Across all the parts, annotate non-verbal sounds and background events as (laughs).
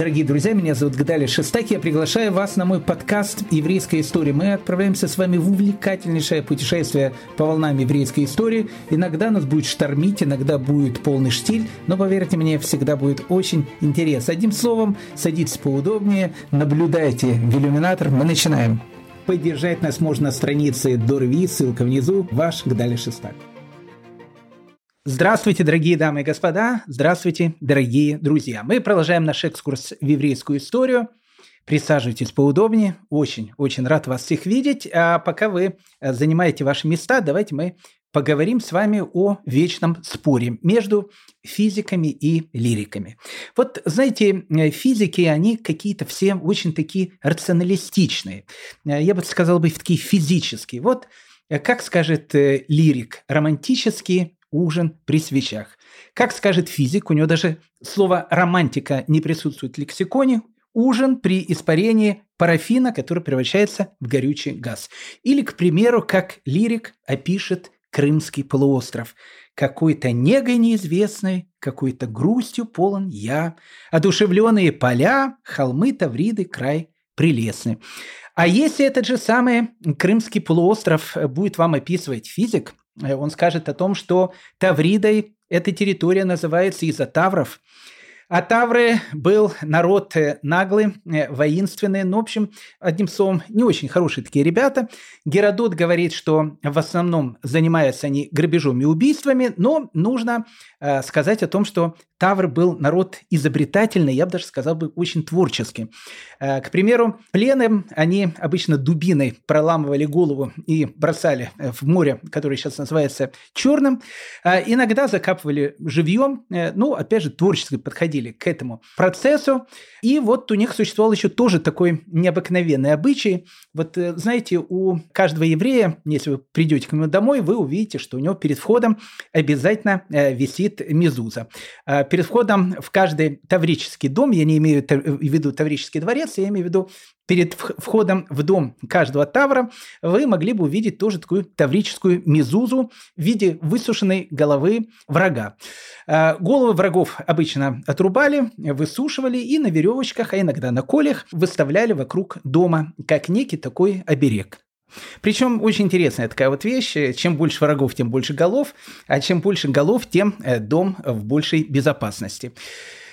Дорогие друзья, меня зовут Гадали Шестак. Я приглашаю вас на мой подкаст «Еврейская история». Мы отправляемся с вами в увлекательнейшее путешествие по волнам еврейской истории. Иногда нас будет штормить, иногда будет полный штиль, но, поверьте мне, всегда будет очень интересно. Одним словом, садитесь поудобнее, наблюдайте в иллюминатор. Мы начинаем. Поддержать нас можно на странице Дорви, ссылка внизу. Ваш Гадали Шестак. Здравствуйте, дорогие дамы и господа! Здравствуйте, дорогие друзья! Мы продолжаем наш экскурс в еврейскую историю. Присаживайтесь поудобнее. Очень, очень рад вас всех видеть. А пока вы э, занимаете ваши места, давайте мы поговорим с вами о вечном споре между физиками и лириками. Вот, знаете, э, физики, они какие-то все очень такие рационалистичные. Э, я бы сказал бы, такие физические. Вот как скажет лирик, романтические ужин при свечах. Как скажет физик, у него даже слово «романтика» не присутствует в лексиконе, ужин при испарении парафина, который превращается в горючий газ. Или, к примеру, как лирик опишет Крымский полуостров. Какой-то негой неизвестной, какой-то грустью полон я, одушевленные поля, холмы Тавриды, край прелестный. А если этот же самый Крымский полуостров будет вам описывать физик, он скажет о том, что Тавридой эта территория называется из-за тавров – а Тавры был народ э, наглый, э, воинственный, ну, в общем, одним словом, не очень хорошие такие ребята. Геродот говорит, что в основном занимаются они грабежом и убийствами, но нужно э, сказать о том, что Тавр был народ изобретательный, я бы даже сказал бы очень творческий. Э, к примеру, плены они обычно дубиной проламывали голову и бросали э, в море, которое сейчас называется Черным. Э, иногда закапывали живьем, ну, опять же, творчески подходили подходили к этому процессу. И вот у них существовал еще тоже такой необыкновенный обычай. Вот э, знаете, у каждого еврея, если вы придете к нему домой, вы увидите, что у него перед входом обязательно э, висит мезуза. А перед входом в каждый таврический дом, я не имею в виду таврический дворец, я имею в виду перед входом в дом каждого тавра вы могли бы увидеть тоже такую таврическую мезузу в виде высушенной головы врага. А, головы врагов обычно отрубали, высушивали и на веревочках, а иногда на колях выставляли вокруг дома, как некий такой оберег. Причем очень интересная такая вот вещь. Чем больше врагов, тем больше голов, а чем больше голов, тем э, дом в большей безопасности.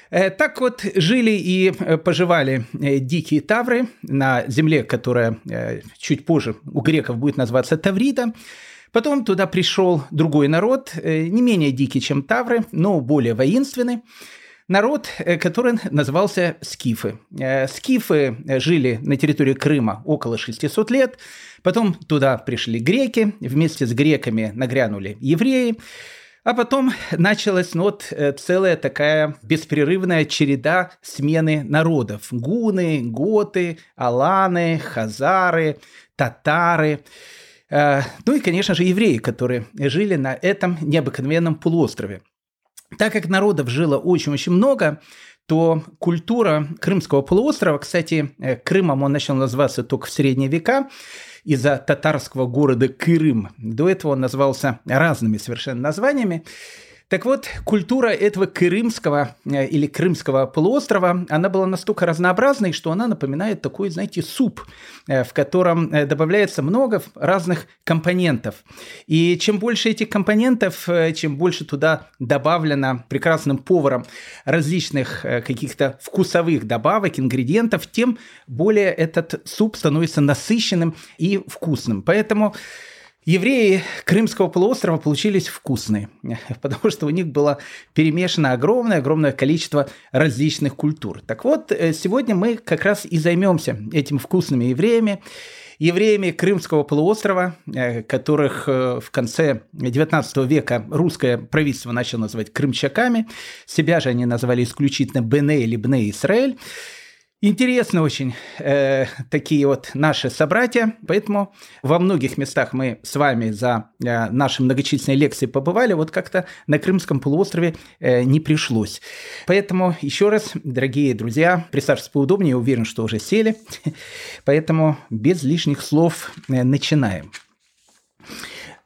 Э, так вот жили и э, поживали э, дикие тавры на земле, которая чуть позже у греков будет называться Таврида. Потом туда пришел другой народ, не менее дикий, чем тавры, но более воинственный. Народ, который назывался скифы. Скифы жили на территории Крыма около 600 лет. Потом туда пришли греки, вместе с греками нагрянули евреи. А потом началась ну, вот э, целая такая беспрерывная череда смены народов. Гуны, готы, аланы, хазары, татары. Э, ну и, конечно же, евреи, которые жили на этом необыкновенном полуострове. Так как народов жило очень-очень много, то культура Крымского полуострова, кстати, э, Крымом он начал называться только в средние века, из-за татарского города Крым. До этого он назывался разными совершенно названиями. Так вот, культура этого крымского э, или крымского полуострова, она была настолько разнообразной, что она напоминает такой, знаете, суп, э, в котором э, добавляется много разных компонентов. И чем больше этих компонентов, чем больше туда добавлено прекрасным поваром различных каких-то вкусовых добавок, ингредиентов, тем более этот суп становится насыщенным и вкусным. Поэтому Евреи Крымского полуострова получились вкусные, (laughs) потому что у них было перемешано огромное-огромное количество различных культур. Так вот, э, сегодня мы как раз и займемся этими вкусными евреями, евреями Крымского полуострова, э, которых э, в конце XIX века русское правительство начало называть крымчаками. Себя же они называли исключительно Бене или Бне Израиль. Интересно очень э, такие вот наши собратья, поэтому во многих местах мы с вами за э, наши многочисленные лекции побывали, вот как-то на Крымском полуострове э, не пришлось. Поэтому еще раз, дорогие друзья, присаживайтесь поудобнее, я уверен, что уже сели, (laughs) поэтому без лишних слов э, начинаем.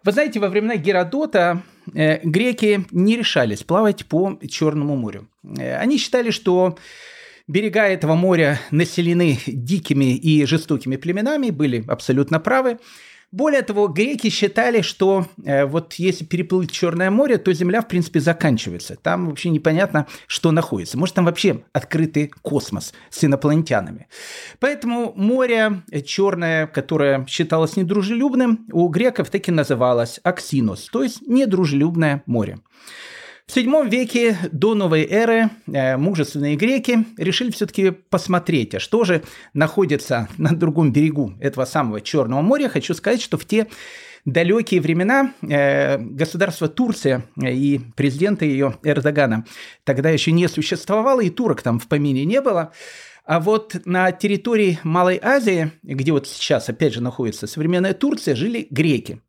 Вы знаете, во времена Геродота э, греки не решались плавать по Черному морю. Э, они считали, что берега этого моря населены дикими и жестокими племенами, были абсолютно правы. Более того, греки считали, что э, вот если переплыть Черное море, то Земля, в принципе, заканчивается. Там вообще непонятно, что находится. Может, там вообще открытый космос с инопланетянами. Поэтому море Черное, которое считалось недружелюбным, у греков таки называлось Оксинос, то есть недружелюбное море. В VII веке до новой эры э, мужественные греки решили все-таки посмотреть, а что же находится на другом берегу этого самого Черного моря. Хочу сказать, что в те далекие времена э, государство Турция и президента ее Эрдогана тогда еще не существовало, и турок там в помине не было. А вот на территории Малой Азии, где вот сейчас опять же находится современная Турция, жили греки.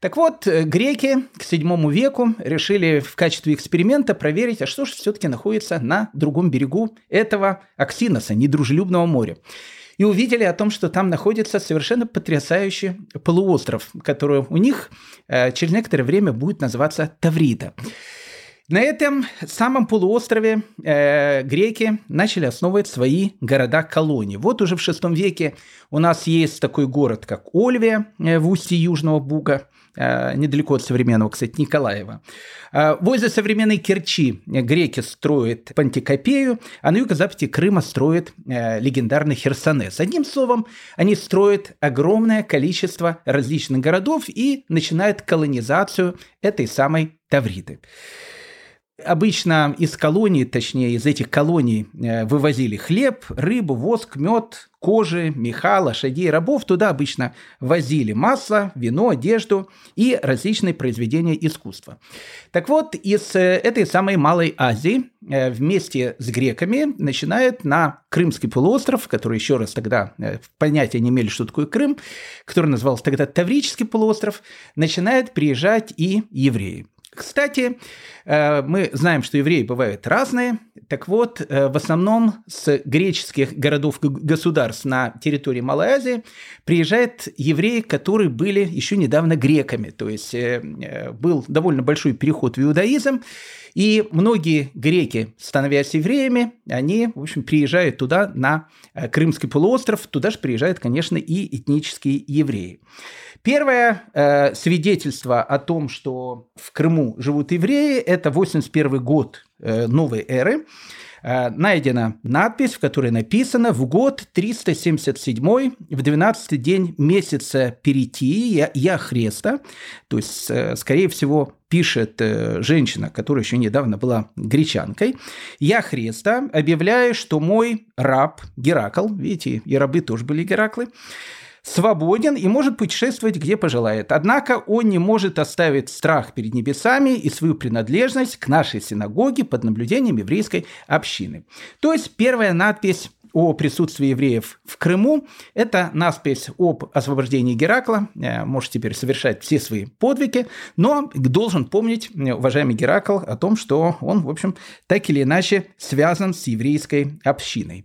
Так вот, э, греки к VII веку решили в качестве эксперимента проверить, а что же все-таки находится на другом берегу этого Аксиноса, недружелюбного моря. И увидели о том, что там находится совершенно потрясающий полуостров, который у них э, через некоторое время будет называться Таврида. На этом самом полуострове э, греки начали основывать свои города-колонии. Вот уже в VI веке у нас есть такой город, как Ольвия э, в устье Южного Буга. Э, недалеко от современного, кстати, Николаева. Э, возле современной Керчи греки строят Пантикопею, а на юго-западе Крыма строят э, легендарный Херсонес. Одним словом, они строят огромное количество различных городов и начинают колонизацию этой самой Тавриды. Обычно из колоний, точнее из этих колоний э, вывозили хлеб, рыбу, воск, мед, кожи, меха, лошадей, рабов. Туда обычно возили масло, вино, одежду и различные произведения искусства. Так вот, из э, этой самой Малой Азии э, вместе с греками начинают на Крымский полуостров, который еще раз тогда понятия не имели, что такое Крым, который назывался тогда Таврический полуостров, начинают приезжать и евреи. Кстати, э, мы знаем, что евреи бывают разные. Так вот, э, в основном с греческих городов-государств на территории Малой Азии приезжают евреи, которые были еще недавно греками. То есть э, был довольно большой переход в иудаизм. И многие греки, становясь евреями, они, в общем, приезжают туда, на Крымский полуостров. Туда же приезжают, конечно, и этнические евреи. Первое свидетельство о том, что в Крыму живут евреи, это 81 год э, новой эры. Э, найдена надпись, в которой написано «В год 377, в 12 день месяца Перетии, я, я Хреста». То есть, э, скорее всего, пишет женщина, которая еще недавно была гречанкой. «Я Хреста объявляю, что мой раб Геракл», видите, и рабы тоже были Гераклы, свободен и может путешествовать где пожелает. Однако он не может оставить страх перед небесами и свою принадлежность к нашей синагоге под наблюдением еврейской общины. То есть первая надпись о присутствии евреев в Крыму. Это надпись об освобождении Геракла. Э, может теперь совершать все свои подвиги, но должен помнить, э, уважаемый Геракл, о том, что он, в общем, так или иначе связан с еврейской общиной.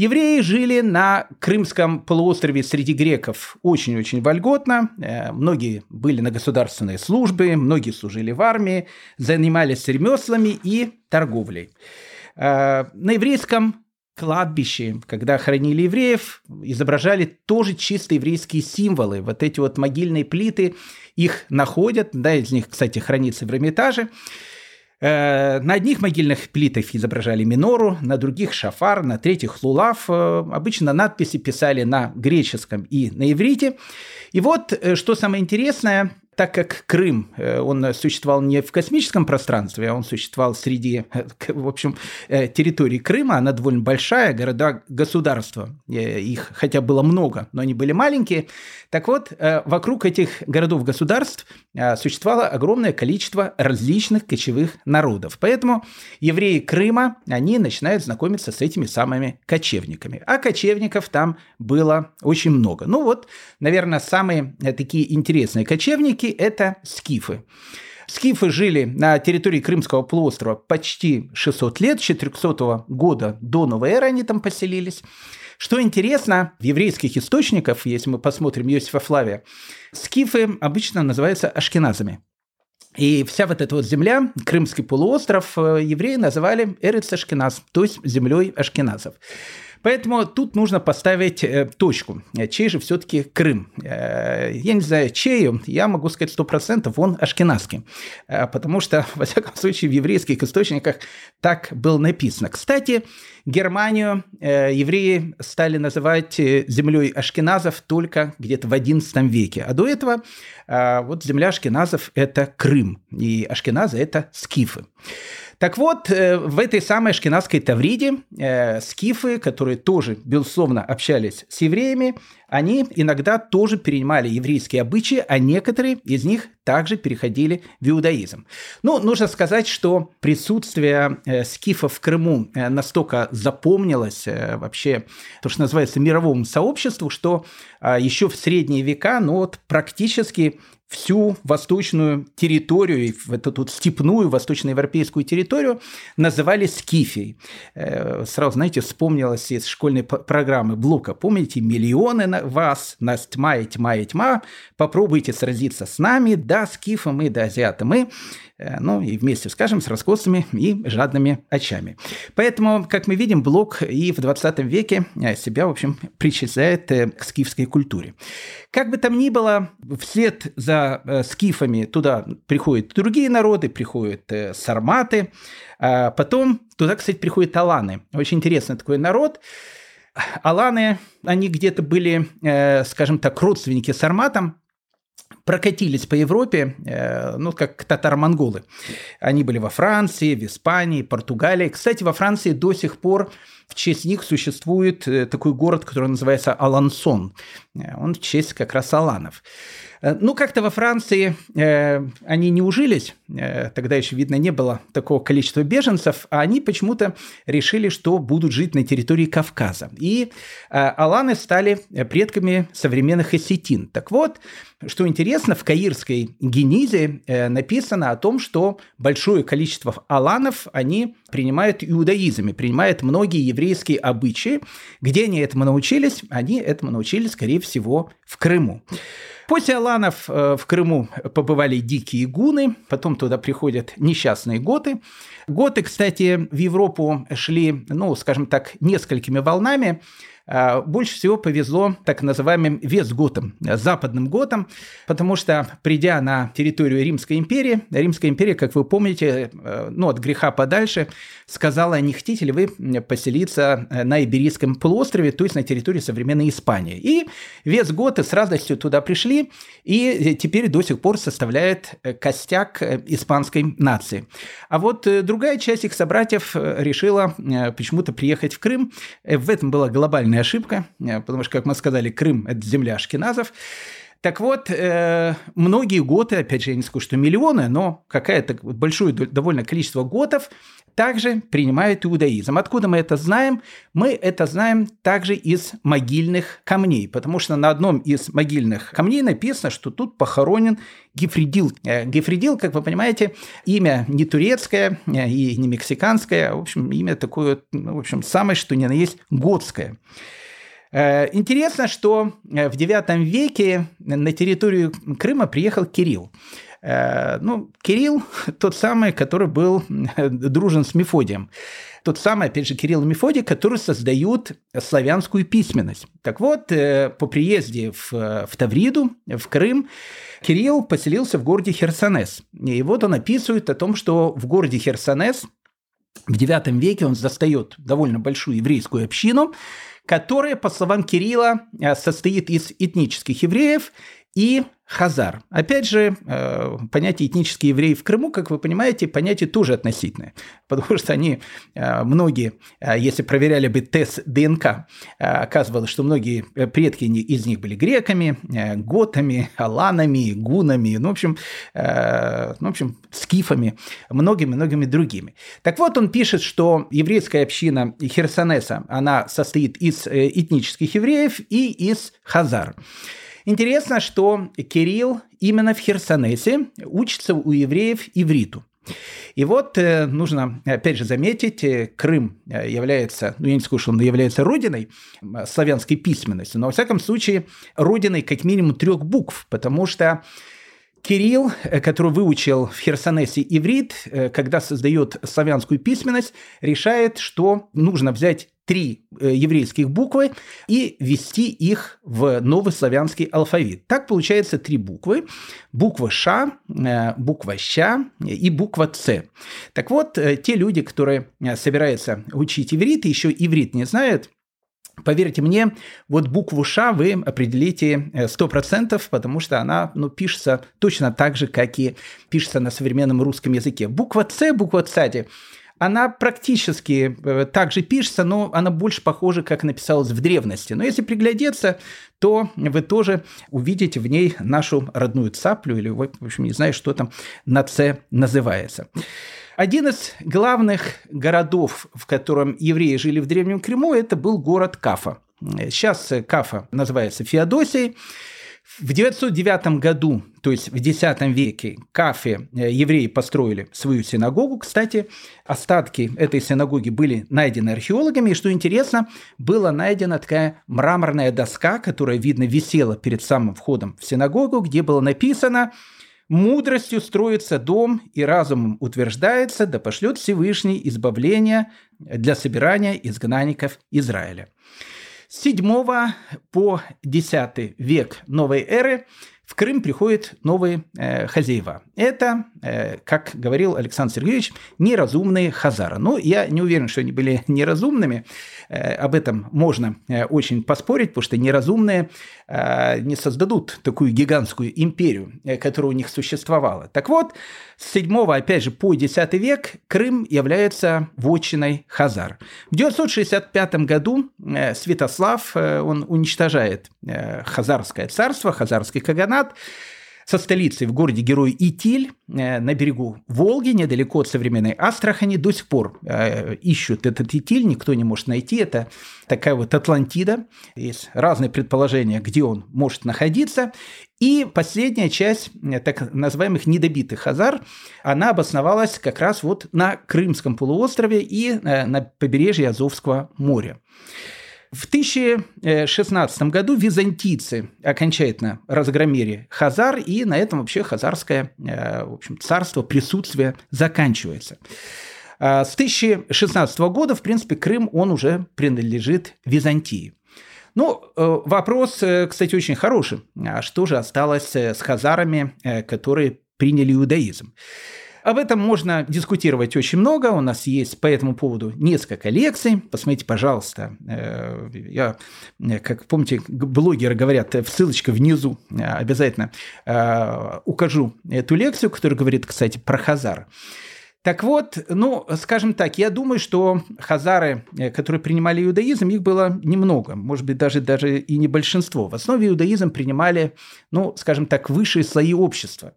Евреи жили на Крымском полуострове среди греков очень-очень вольготно. Э, многие были на государственной службе, многие служили в армии, занимались ремеслами и торговлей. Э, на еврейском кладбище, когда хоронили евреев, изображали тоже чисто еврейские символы. Вот эти вот могильные плиты, их находят, да, из них, кстати, хранится в Эрмитаже. Э, на одних могильных плитах изображали минору, на других шафар, на третьих лулав. Э, обычно надписи писали на греческом и на иврите. И вот, э, что самое интересное, так как Крым, э, он существовал не в космическом пространстве, а он существовал среди, э, в общем, э, территории Крыма, она довольно большая, города, государства, их хотя было много, но они были маленькие. Так вот, вокруг этих городов-государств существовало огромное количество различных кочевых народов. Поэтому евреи Крыма, они начинают знакомиться с этими самыми кочевниками. А кочевников там было очень много. Ну вот, наверное, самые такие интересные кочевники это скифы. Скифы жили на территории Крымского полуострова почти 600 лет, с 400 года до новой эры они там поселились. Что интересно, в еврейских источниках, если мы посмотрим Иосифа Флавия, скифы обычно называются ашкеназами. И вся вот эта вот земля, Крымский полуостров, евреи называли Эрец Ашкеназ, то есть землей ашкеназов. Поэтому тут нужно поставить э, точку. Чей же все-таки Крым? Э, я не знаю, чей я могу сказать 100%, он ашкенадский. Э, потому что, (laughs) во всяком случае, в еврейских источниках так было написано. Кстати, Германию евреи стали называть землей ашкеназов только где-то в XI веке. А до этого вот земля ашкеназов – это Крым, и ашкеназы – это скифы. Так вот, э, в этой самой Ашкенадской Тавриде э, скифы, которые тоже, безусловно, общались с евреями, они иногда тоже перенимали еврейские обычаи, а некоторые из них также переходили в иудаизм. Ну, нужно сказать, что присутствие э, скифов в Крыму э, настолько запомнилось э, вообще, то, что называется, мировому сообществу, что э, еще в средние века, ну вот практически всю восточную территорию, эту тут степную восточноевропейскую территорию называли Скифией. Э, сразу, знаете, вспомнилось из школьной программы Блока. Помните, миллионы на вас, нас тьма и тьма и тьма, попробуйте сразиться с нами, да, скифы мы, да, азиаты мы. Э, ну и вместе, скажем, с раскосыми и жадными очами. Поэтому, как мы видим, Блок и в 20 веке э, себя, в общем, причисляет э, к скифской культуре. Как бы там ни было, вслед за скифами туда приходят другие народы, приходят сарматы, а потом туда, кстати, приходят аланы. Очень интересный такой народ. Аланы, они где-то были, скажем так, родственники сарматам, прокатились по Европе, э, ну, как татаро-монголы. Они были во Франции, в Испании, Португалии. Кстати, во Франции до сих пор в честь них существует э, такой город, который называется Алансон. Э, он в честь как раз Аланов. Э, ну, как-то во Франции э, они не ужились, э, тогда еще, видно, не было такого количества беженцев, а они почему-то решили, что будут жить на территории Кавказа. И э, аланы стали предками современных осетин. Так вот, что интересно, в Каирской Генизе э, написано о том, что большое количество аланов, они принимают иудаизм, и принимают многие еврейские обычаи. Где они этому научились? Они этому научились, скорее всего, в Крыму. После Аланов э, в Крыму побывали дикие гуны, потом туда приходят несчастные готы. Готы, кстати, в Европу шли, ну, скажем так, несколькими волнами. А, больше всего повезло так называемым Вестготам, западным готам, потому что, придя на территорию Римской империи, Римская империя, как вы помните, э, ну, от греха подальше, сказала, не хотите ли вы поселиться на Иберийском полуострове, то есть на территории современной Испании. И Вестготы с радостью туда пришли, и теперь до сих пор составляет костяк испанской нации. А вот другая часть их собратьев решила э, почему-то приехать в Крым. Э, в этом была глобальная ошибка, э, потому что, как мы сказали, Крым – это земля ашкеназов. Так вот, э, многие готы, опять же, я не скажу, что миллионы, но какое-то большое довольно количество готов также принимают иудаизм. Откуда мы это знаем? Мы это знаем также из могильных камней, потому что на одном из могильных камней написано, что тут похоронен Гефридил. Э, Гефридил, как вы понимаете, имя не турецкое э, и не мексиканское, а, в общем, имя такое, ну, в общем, самое, что ни на есть, готское. Э, интересно, что в IX веке на территорию Крыма приехал Кирилл. Ну, Кирилл (laughs) тот самый, который был дружен с Мефодием. Тот самый, опять же, Кирилл и Мефодий, которые создают славянскую письменность. Так вот, по приезде в, в Тавриду, в Крым, Кирилл поселился в городе Херсонес. И вот он описывает о том, что в городе Херсонес в IX веке он застает довольно большую еврейскую общину, которая, по словам Кирилла, э, состоит из этнических евреев и Хазар. Опять же, э, понятие этнические евреи в Крыму, как вы понимаете, понятие тоже относительное, потому что они, э, многие, э, если проверяли бы тест ДНК, оказывалось, что многие предки из них были греками, готами, аланами, гунами, ну, в общем, ну, в общем скифами, многими-многими другими. Так вот, он пишет, что еврейская община Херсонеса, она состоит из этнических евреев и из хазар. Интересно, что Кирилл именно в Херсонесе учится у евреев ивриту. И вот э, нужно, опять же, заметить, э, Крым э, является, ну я не скажу, что он является родиной славянской письменности, но во всяком случае родиной как минимум трех букв, потому что Кирилл, который выучил в Херсонесе иврит, когда создает славянскую письменность, решает, что нужно взять три э, еврейских буквы и ввести их в новый славянский алфавит. Так получается три буквы. Буква Ш, буква Щ и буква Ц. Так вот, те люди, которые собираются учить иврит, и еще иврит не знают, Поверьте мне, вот букву «Ш» вы определите 100%, э, потому что она ну, пишется точно так же, как и пишется на современном русском языке. Буква «Ц», буква «Цади», она практически э, так же пишется, но она больше похожа, как написалась в древности. Но если приглядеться, то вы тоже увидите в ней нашу родную цаплю, или, в общем, не знаю, что там на «Ц» называется. Один из главных городов, в котором евреи жили в Древнем Крыму, это был город Кафа. Сейчас Кафа называется Феодосией. В 909 году, то есть в X веке, Кафе э, евреи построили свою синагогу. Кстати, остатки этой синагоги были найдены археологами. И что интересно, была найдена такая мраморная доска, которая, видно, висела перед самым входом в синагогу, где было написано Мудростью строится дом, и разумом утверждается, да пошлет Всевышний избавление для собирания изгнанников Израиля. С 7 по 10 век новой эры в Крым приходят новые э, хозяева. Это, э, как говорил Александр Сергеевич, неразумные хазары. Но я не уверен, что они были неразумными. Э, об этом можно э, очень поспорить, потому что неразумные не создадут такую гигантскую империю, которая у них существовала. Так вот, с 7 опять же, по 10 век Крым является вотчиной хазар. В 965 году Святослав, он уничтожает хазарское царство, хазарский каганат, со столицей в городе Герой Итиль э, на берегу Волги, недалеко от современной Астрахани, до сих пор э, ищут этот Итиль, никто не может найти. Это такая вот Атлантида. Есть разные предположения, где он может находиться. И последняя часть э, так называемых недобитых хазар, она обосновалась как раз вот на Крымском полуострове и на побережье Азовского моря. В 1016 году византийцы окончательно разгромили Хазар, и на этом вообще хазарское э, в общем, царство, присутствие заканчивается. А с 1016 года, в принципе, Крым, он уже принадлежит Византии. Ну, э, вопрос, э, кстати, очень хороший. А что же осталось с хазарами, которые приняли иудаизм? Об этом можно дискутировать очень много. У нас есть по этому поводу несколько лекций. Посмотрите, пожалуйста. Э, я, э, как помните, блогеры говорят, э, ссылочка внизу. Обязательно укажу эту лекцию, которая говорит, кстати, про Хазар. Так вот, ну, скажем так, я думаю, что хазары, которые принимали иудаизм, их было немного, может быть, даже, даже и не большинство. В основе иудаизм принимали, ну, скажем так, высшие слои общества.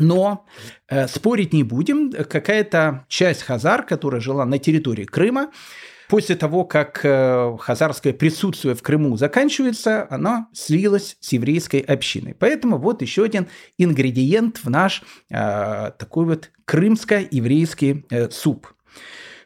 Но э, спорить не будем. Какая-то часть хазар, которая жила на территории Крыма, после того, как э, хазарское присутствие в Крыму заканчивается, она слилась с еврейской общиной. Поэтому вот еще один ингредиент в наш э, такой вот крымско-еврейский э, суп.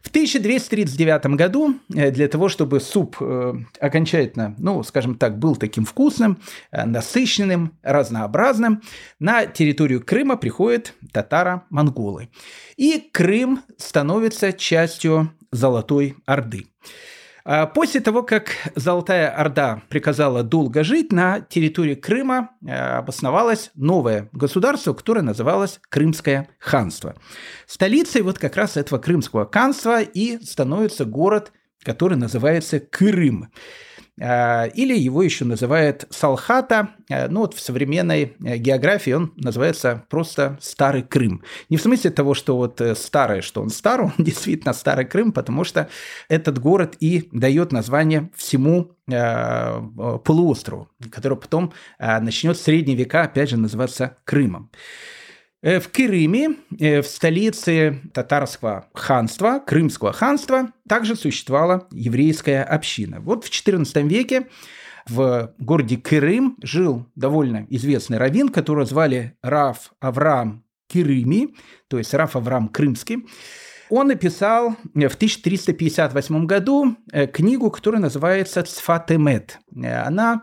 В 1239 году э, для того, чтобы суп э, окончательно, ну, скажем так, был таким вкусным, э, насыщенным, разнообразным, на территорию Крыма приходят татаро-монголы. И Крым становится частью Золотой Орды. А после того, как Золотая Орда приказала долго жить, на территории Крыма э, обосновалось новое государство, которое называлось Крымское ханство. Столицей вот как раз этого Крымского ханства и становится город, который называется Крым. А, или его еще называют Салхата, а, ну вот в современной э, географии он называется просто Старый Крым. Не в смысле того, что вот э, старое, что он стар, он (laughs) действительно Старый Крым, потому что этот город и дает название всему э, полуострову, который потом начнет в средние века опять же называться Крымом. Э, в Крыме, э, в столице татарского ханства, Крымского ханства, также существовала еврейская община. Вот в XIV веке в городе Крым жил довольно известный раввин, которого звали Раф Авраам Кирыми, то есть Раф Авраам Крымский. Он написал в 1358 году э, книгу, которая называется «Цфатемет». Она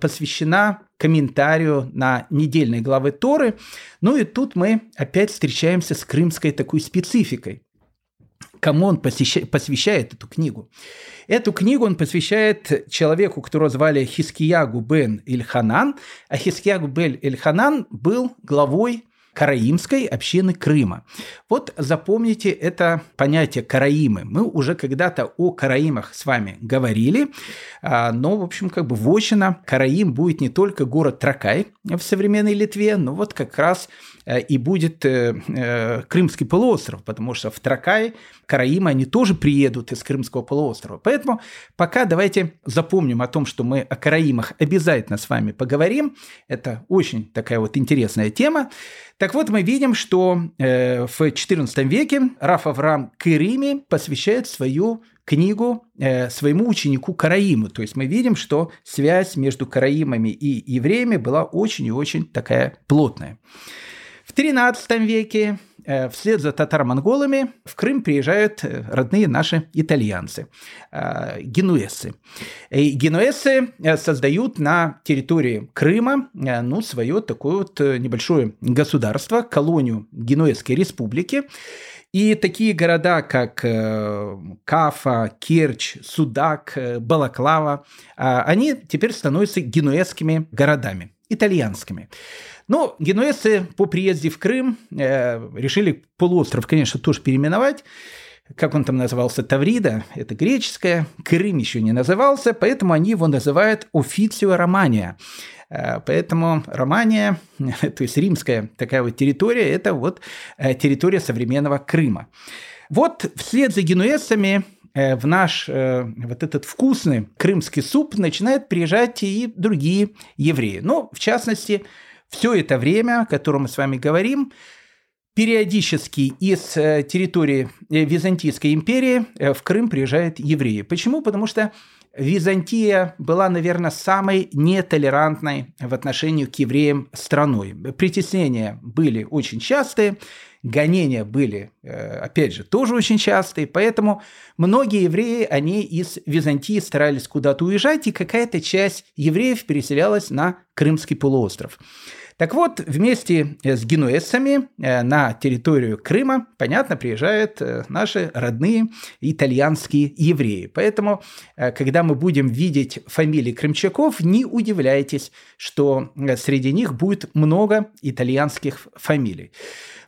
посвящена комментарию на недельной главы Торы. Ну и тут мы опять встречаемся с крымской такой спецификой кому он посвящает эту книгу. Эту книгу он посвящает человеку, которого звали Хискиягу бен Ильханан, а Хискиягу бен Ильханан был главой караимской общины Крыма. Вот запомните это понятие караимы. Мы уже когда-то о караимах с вами говорили, а, но, в общем, как бы вочено Караим будет не только город Тракай в современной Литве, но вот как раз и будет э, э, Крымский полуостров, потому что в Тракай, Караимы, они тоже приедут из Крымского полуострова. Поэтому пока давайте запомним о том, что мы о Караимах обязательно с вами поговорим. Это очень такая вот интересная тема. Так вот, мы видим, что в XIV веке Раф Авраам Керими посвящает свою книгу э, своему ученику Караиму. То есть мы видим, что связь между Караимами и евреями была очень и очень такая плотная. В XIII веке э, вслед за татаро-монголами в Крым приезжают э, родные наши итальянцы, э, генуэзцы. И генуэзцы создают на территории Крыма ну, свое такое вот небольшое государство, колонию Генуэзской республики. И такие города, как Кафа, Керчь, Судак, Балаклава, они теперь становятся генуэзскими городами, итальянскими. Но ну, генуэзцы по приезде в Крым э, решили полуостров, конечно, тоже переименовать. Как он там назывался? Таврида, это греческое. Крым еще не назывался, поэтому они его называют Официо Романия. Э, поэтому Романия, (laughs) то есть римская такая вот территория, это вот э, территория современного Крыма. Вот вслед за генуэзцами в наш вот этот вкусный крымский суп начинают приезжать и другие евреи. Ну, в частности, все это время, о котором мы с вами говорим, периодически из э, территории э, Византийской империи э, в Крым приезжают евреи. Почему? Потому что Византия была, наверное, самой нетолерантной в отношении к евреям страной. Притеснения были очень частые, гонения были, опять же, тоже очень частые, поэтому многие евреи, они из Византии старались куда-то уезжать, и какая-то часть евреев переселялась на Крымский полуостров. Так вот, вместе э, с генуэзцами э, на территорию Крыма, понятно, приезжают э, наши родные итальянские евреи. Поэтому, когда мы будем видеть фамилии крымчаков, не удивляйтесь, что среди них будет много итальянских фамилий.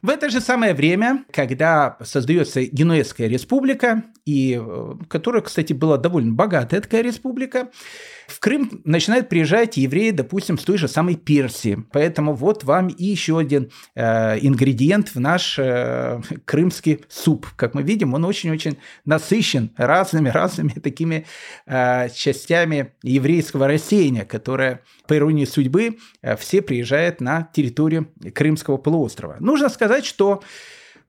В это же самое время, когда создается Генуэзская республика, и которая, кстати, была довольно богатая такая республика, в Крым начинают приезжать евреи, допустим, с той же самой Персии. Поэтому вот вам и еще один э, ингредиент в наш э, крымский суп. Как мы видим, он очень-очень насыщен разными-разными (laughs) такими э, частями еврейского растения, которое, по иронии судьбы, э, все приезжают на территорию Крымского полуострова. Нужно сказать, что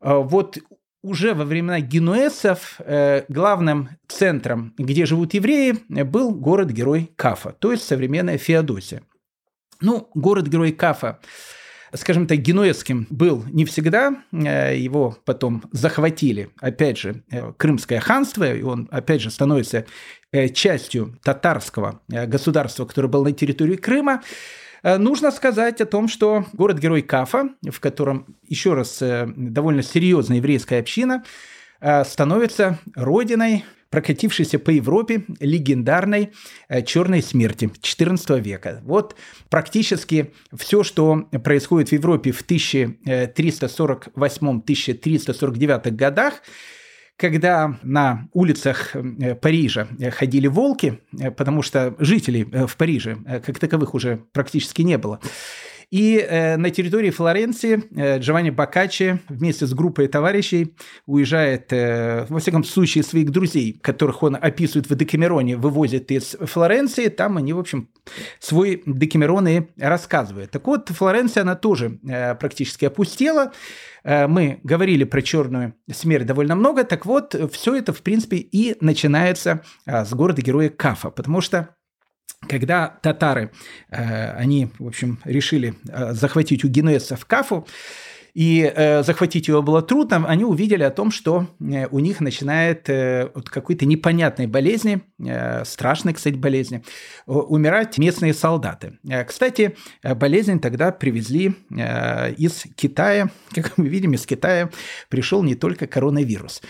э, вот уже во времена генуэзцев э, главным центром, где живут евреи, был город-герой Кафа, то есть современная Феодосия. Ну, город-герой Кафа, скажем так, генуэзским был не всегда, э, его потом захватили, опять же, э, Крымское ханство, и он, опять же, становится частью татарского государства, которое было на территории Крыма. Э, нужно сказать о том, что город-герой Кафа, в котором, еще раз, э, довольно серьезная еврейская община, э, становится родиной прокатившейся по Европе легендарной черной смерти XIV века. Вот практически все, что происходит в Европе в 1348-1349 годах, когда на улицах э, Парижа э, ходили волки, э, потому что жителей в Париже как таковых уже практически не было. И э, на территории Флоренции э, Джованни Бокаччи вместе с группой товарищей уезжает, э, во всяком случае, своих друзей, которых он описывает в Декамероне, вывозит из Флоренции. Там они, в общем, свой Декамерон и рассказывают. Так вот, Флоренция, она тоже э, практически опустела. Э, мы говорили про черную смерть довольно много. Так вот, все это, в принципе, и начинается э, с города-героя Кафа, потому что когда татары, э, они, в общем, решили э, захватить у генуэзцев Кафу, и э, захватить его было трудно, они увидели о том, что э, у них начинает э, от какой-то непонятной болезни, э, страшной, кстати, болезни, умирать местные солдаты. Э, кстати, э, болезнь тогда привезли э, из Китая. (laughs) Как мы видим, из Китая пришел не только коронавирус.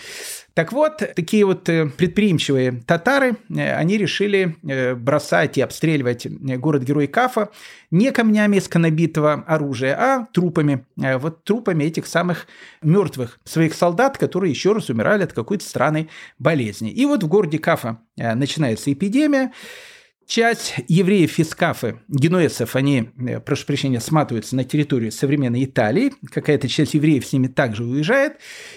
Так вот, такие вот э, предприимчивые татары, э, они решили э, бросать и обстреливать город-герой Кафа не камнями из конобитого оружия, а трупами. Вот трупами этих самых мертвых своих солдат, которые еще раз умирали от какой-то странной болезни. И вот в городе Кафа начинается эпидемия, Часть евреев из Кафы, генуэзцев, они, э, прошу прощения, сматываются на территорию современной Италии. Какая-то часть евреев с ними также уезжает.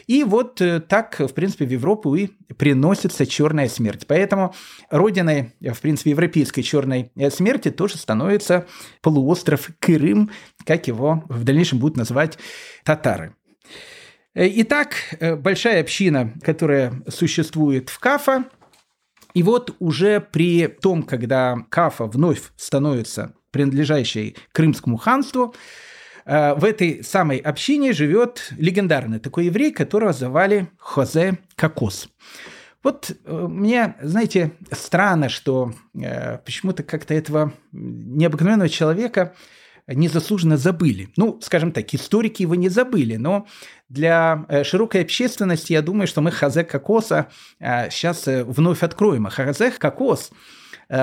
И вот э, так, в принципе, в Европу и приносится черная смерть. Поэтому родиной, в принципе, европейской черной э, смерти тоже становится полуостров Крым, как его в дальнейшем будут называть татары. Итак, большая община, которая существует в Кафа, и вот уже при том, когда Кафа вновь становится принадлежащей Крымскому ханству, э, в этой самой общине живет легендарный такой еврей, которого звали Хозе Кокос. Вот э, мне, знаете, странно, что э, почему-то как-то этого необыкновенного человека незаслуженно забыли. Ну, скажем так, историки его не забыли, но для э, широкой общественности я думаю, что мы Хазе Кокоса сейчас э, э, вновь откроем. А Хазе Кокос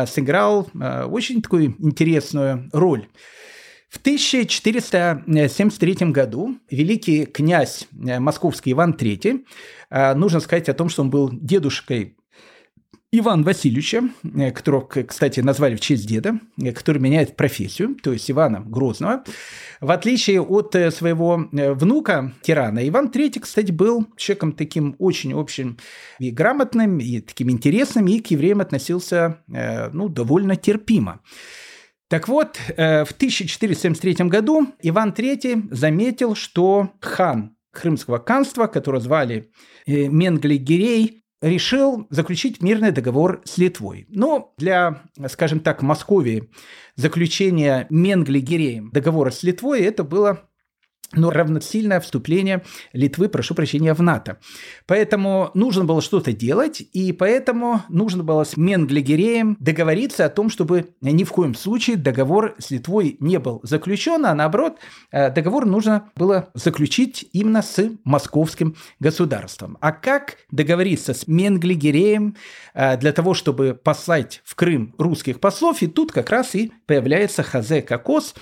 сыграл очень такую интересную роль. В 1473 году великий князь московский Иван III, нужно сказать о том, что он был дедушкой Иван Васильевича, э, которого, кстати, назвали в честь деда, э, который меняет профессию, то есть Ивана Грозного. В отличие от э, своего внука, тирана, Иван III, кстати, был человеком таким очень-очень и грамотным, и таким интересным, и к евреям относился ну, довольно терпимо. Так вот, в 1473 году Иван III заметил, что хан Крымского ханства, которого звали Менгли Гирей, решил заключить мирный договор с Литвой. Но для, скажем так, Московии заключение Менгли-Гиреем договора с Литвой это было но равносильное вступление Литвы, прошу прощения, в НАТО. Поэтому нужно было что-то делать, и поэтому нужно было с Менглигереем договориться о том, чтобы ни в коем случае договор с Литвой не был заключен, а наоборот, э, договор нужно было заключить именно с московским государством. А как договориться с Менглигереем э, для того, чтобы послать в Крым русских послов, и тут как раз и появляется Хазе Кокос,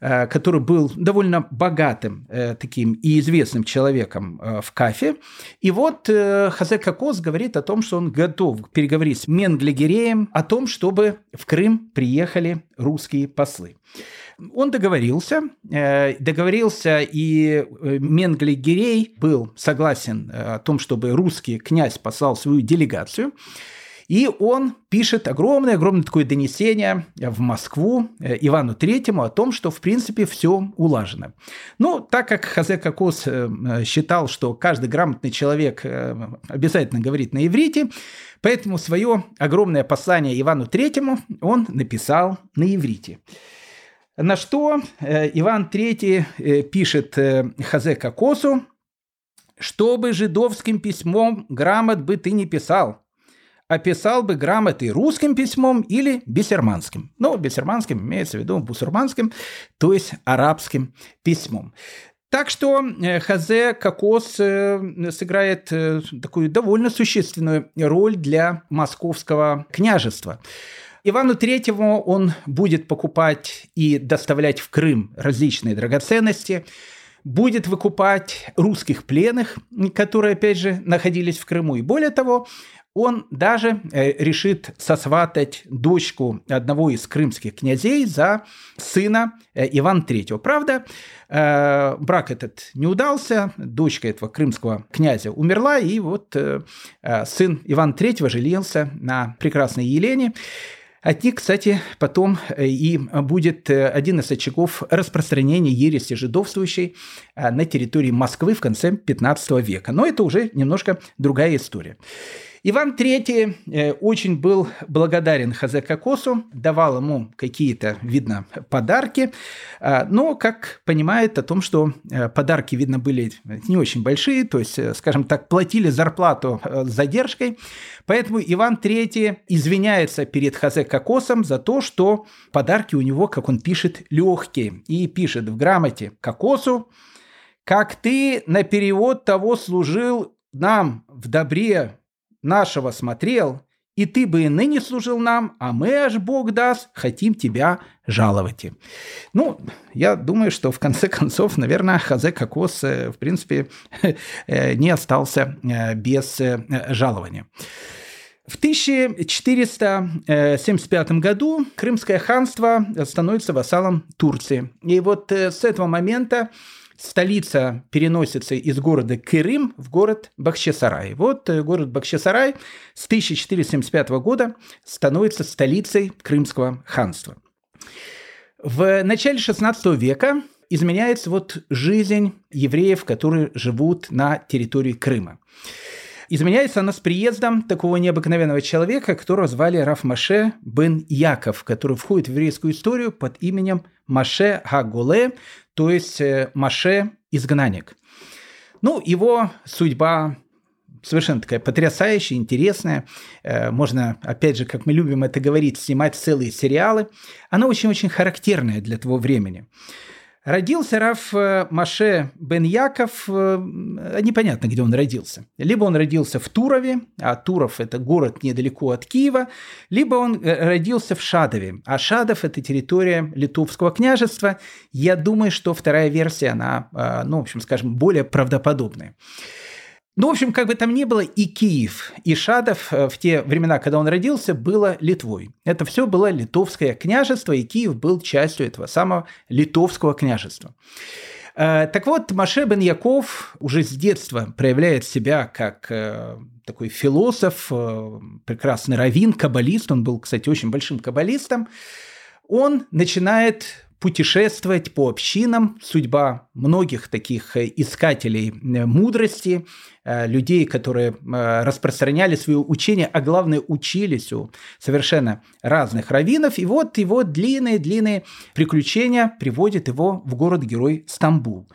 который был довольно богатым э, таким и известным человеком э, в Кафе. И вот Хазе Кокос говорит о том, что он готов переговорить с Менглигереем о том, чтобы в Крым приехали русские послы. Он договорился, договорился, и Менгли Гирей был согласен о том, чтобы русский князь послал свою делегацию. И он пишет огромное-огромное такое донесение в Москву э, Ивану Третьему о том, что, в принципе, все улажено. Ну, так как Хазе Кокос э, считал, что каждый грамотный человек э, обязательно говорит на иврите, поэтому свое огромное послание Ивану Третьему он написал на иврите. На что Иван III пишет Хазе Кокосу, «Чтобы жидовским письмом грамот бы ты не писал, описал бы грамоты русским письмом или бисерманским. Ну, бисерманским имеется в виду бусурманским, то есть арабским письмом. Так что э, Хазе Кокос э, сыграет э, такую довольно существенную роль для московского княжества. Ивану Третьему он будет покупать и доставлять в Крым различные драгоценности, будет выкупать русских пленных, которые, опять же, находились в Крыму. И более того, он даже э, решит сосватать дочку одного из крымских князей за сына э, Ивана III. Правда, э, брак этот не удался, дочка этого крымского князя умерла, и вот сын Ивана III женился на прекрасной Елене. От них, кстати, потом и будет один из очагов распространения ереси жидовствующей на территории Москвы в конце 15 века. Но это уже немножко другая история. Иван III э, очень был благодарен Хазе Кокосу, давал ему какие-то, видно, подарки, а, но, как понимает о том, что э, подарки, видно, были не очень большие, то есть, э, скажем так, платили зарплату с задержкой, поэтому Иван III извиняется перед Хазе Кокосом за то, что подарки у него, как он пишет, легкие, и пишет в грамоте Кокосу, как ты на перевод того служил нам в добре нашего смотрел, и ты бы и ныне служил нам, а мы, аж Бог даст, хотим тебя жаловать. Ну, я думаю, что в конце (laughs) концов, наверное, Хазе Кокос, э, в принципе, (laughs) э, не остался э, без жалования. В 1475 году Крымское ханство становится вассалом Турции. И вот с этого момента столица переносится из города Кырым в город Бахчисарай. Вот э, город Бахчисарай с 1475 года становится столицей Крымского ханства. В начале XVI века изменяется вот жизнь евреев, которые живут на территории Крыма. Изменяется она с приездом такого необыкновенного человека, которого звали Раф Маше бен Яков, который входит в еврейскую историю под именем Маше Хагуле, то есть э, Маше изгнанник. Ну, его судьба совершенно такая потрясающая, интересная. Э, можно, опять же, как мы любим это говорить, снимать целые сериалы. Она очень-очень характерная для того времени. Родился Раф э, Маше бен Яков, э, непонятно, где он родился. Либо он родился в Турове, а Туров – это город недалеко от Киева, либо он э, родился в Шадове, а Шадов – это территория Литовского княжества. Я думаю, что вторая версия, она, ну, в общем, скажем, более правдоподобная. Ну, в общем, как бы там ни было, и Киев, и Шадов э, в те времена, когда он родился, было Литвой. Это все было литовское княжество, и Киев был частью этого самого литовского княжества. Э, так вот, Маше бен Яков уже с детства проявляет себя как э, такой философ, прекрасный раввин, каббалист. Он был, кстати, очень большим каббалистом. Он начинает путешествовать по общинам. Судьба многих таких э, искателей э, мудрости, э, людей, которые распространяли свое учение, а главное учились у совершенно разных раввинов. И вот его длинные-длинные приключения приводят его в город-герой Стамбул.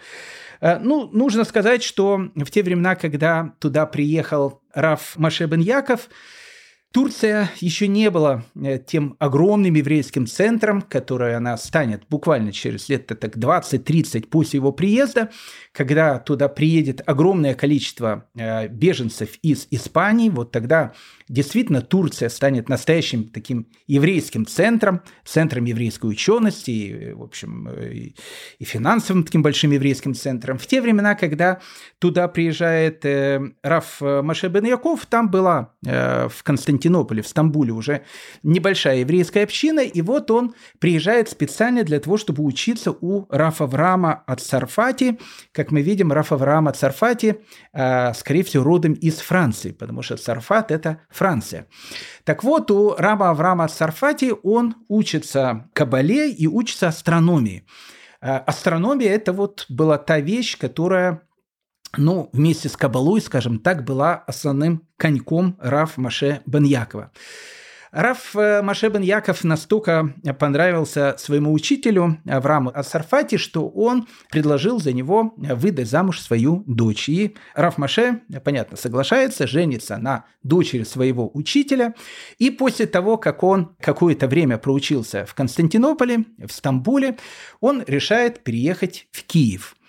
Ну, нужно сказать, что в те времена, когда туда приехал Раф Машебен Яков, Турция еще не была э, тем огромным еврейским центром, который она станет буквально через лет так 20-30 после его приезда, когда туда приедет огромное количество э, беженцев из Испании, вот тогда действительно Турция станет настоящим таким еврейским центром, центром еврейской учености, и, в общем, э, и, и финансовым таким большим еврейским центром. В те времена, когда туда приезжает э, Раф Маше бен Яков, там была э, в Константинополе, в Стамбуле уже небольшая еврейская община, и вот он приезжает специально для того, чтобы учиться у Рафа Врама от Сарфати. Как мы видим, Рафа Врама от Сарфати, э, скорее всего, родом из Франции, потому что Сарфат – это Франция. Так вот, у Рама Авраама Сарфати он учится кабале и учится астрономии. А, астрономия – это вот была та вещь, которая ну, вместе с Кабалой, скажем так, была основным коньком Раф Маше Бен Якова. Раф э, Машебен Яков настолько понравился своему учителю Аврааму Асарфати, что он предложил за него выдать замуж свою дочь. И Раф Маше, понятно, соглашается, женится на дочери своего учителя. И после того, как он какое-то время проучился в Константинополе, в Стамбуле, он решает переехать в Киев –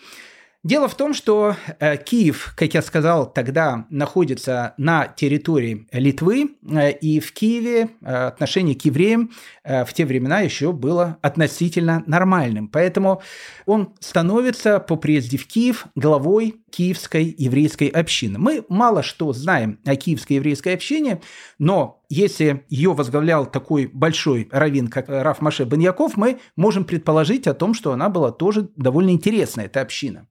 Дело в том, что э, Киев, как я сказал, тогда находится на территории Литвы, э, и в Киеве э, отношение к евреям в те времена еще было относительно нормальным. Поэтому он становится по приезде в Киев главой киевской еврейской общины. Мы мало что знаем о киевской еврейской общине, но если ее возглавлял такой большой раввин, как Раф Маше Баньяков, мы можем предположить о том, что она была тоже довольно интересная, эта община.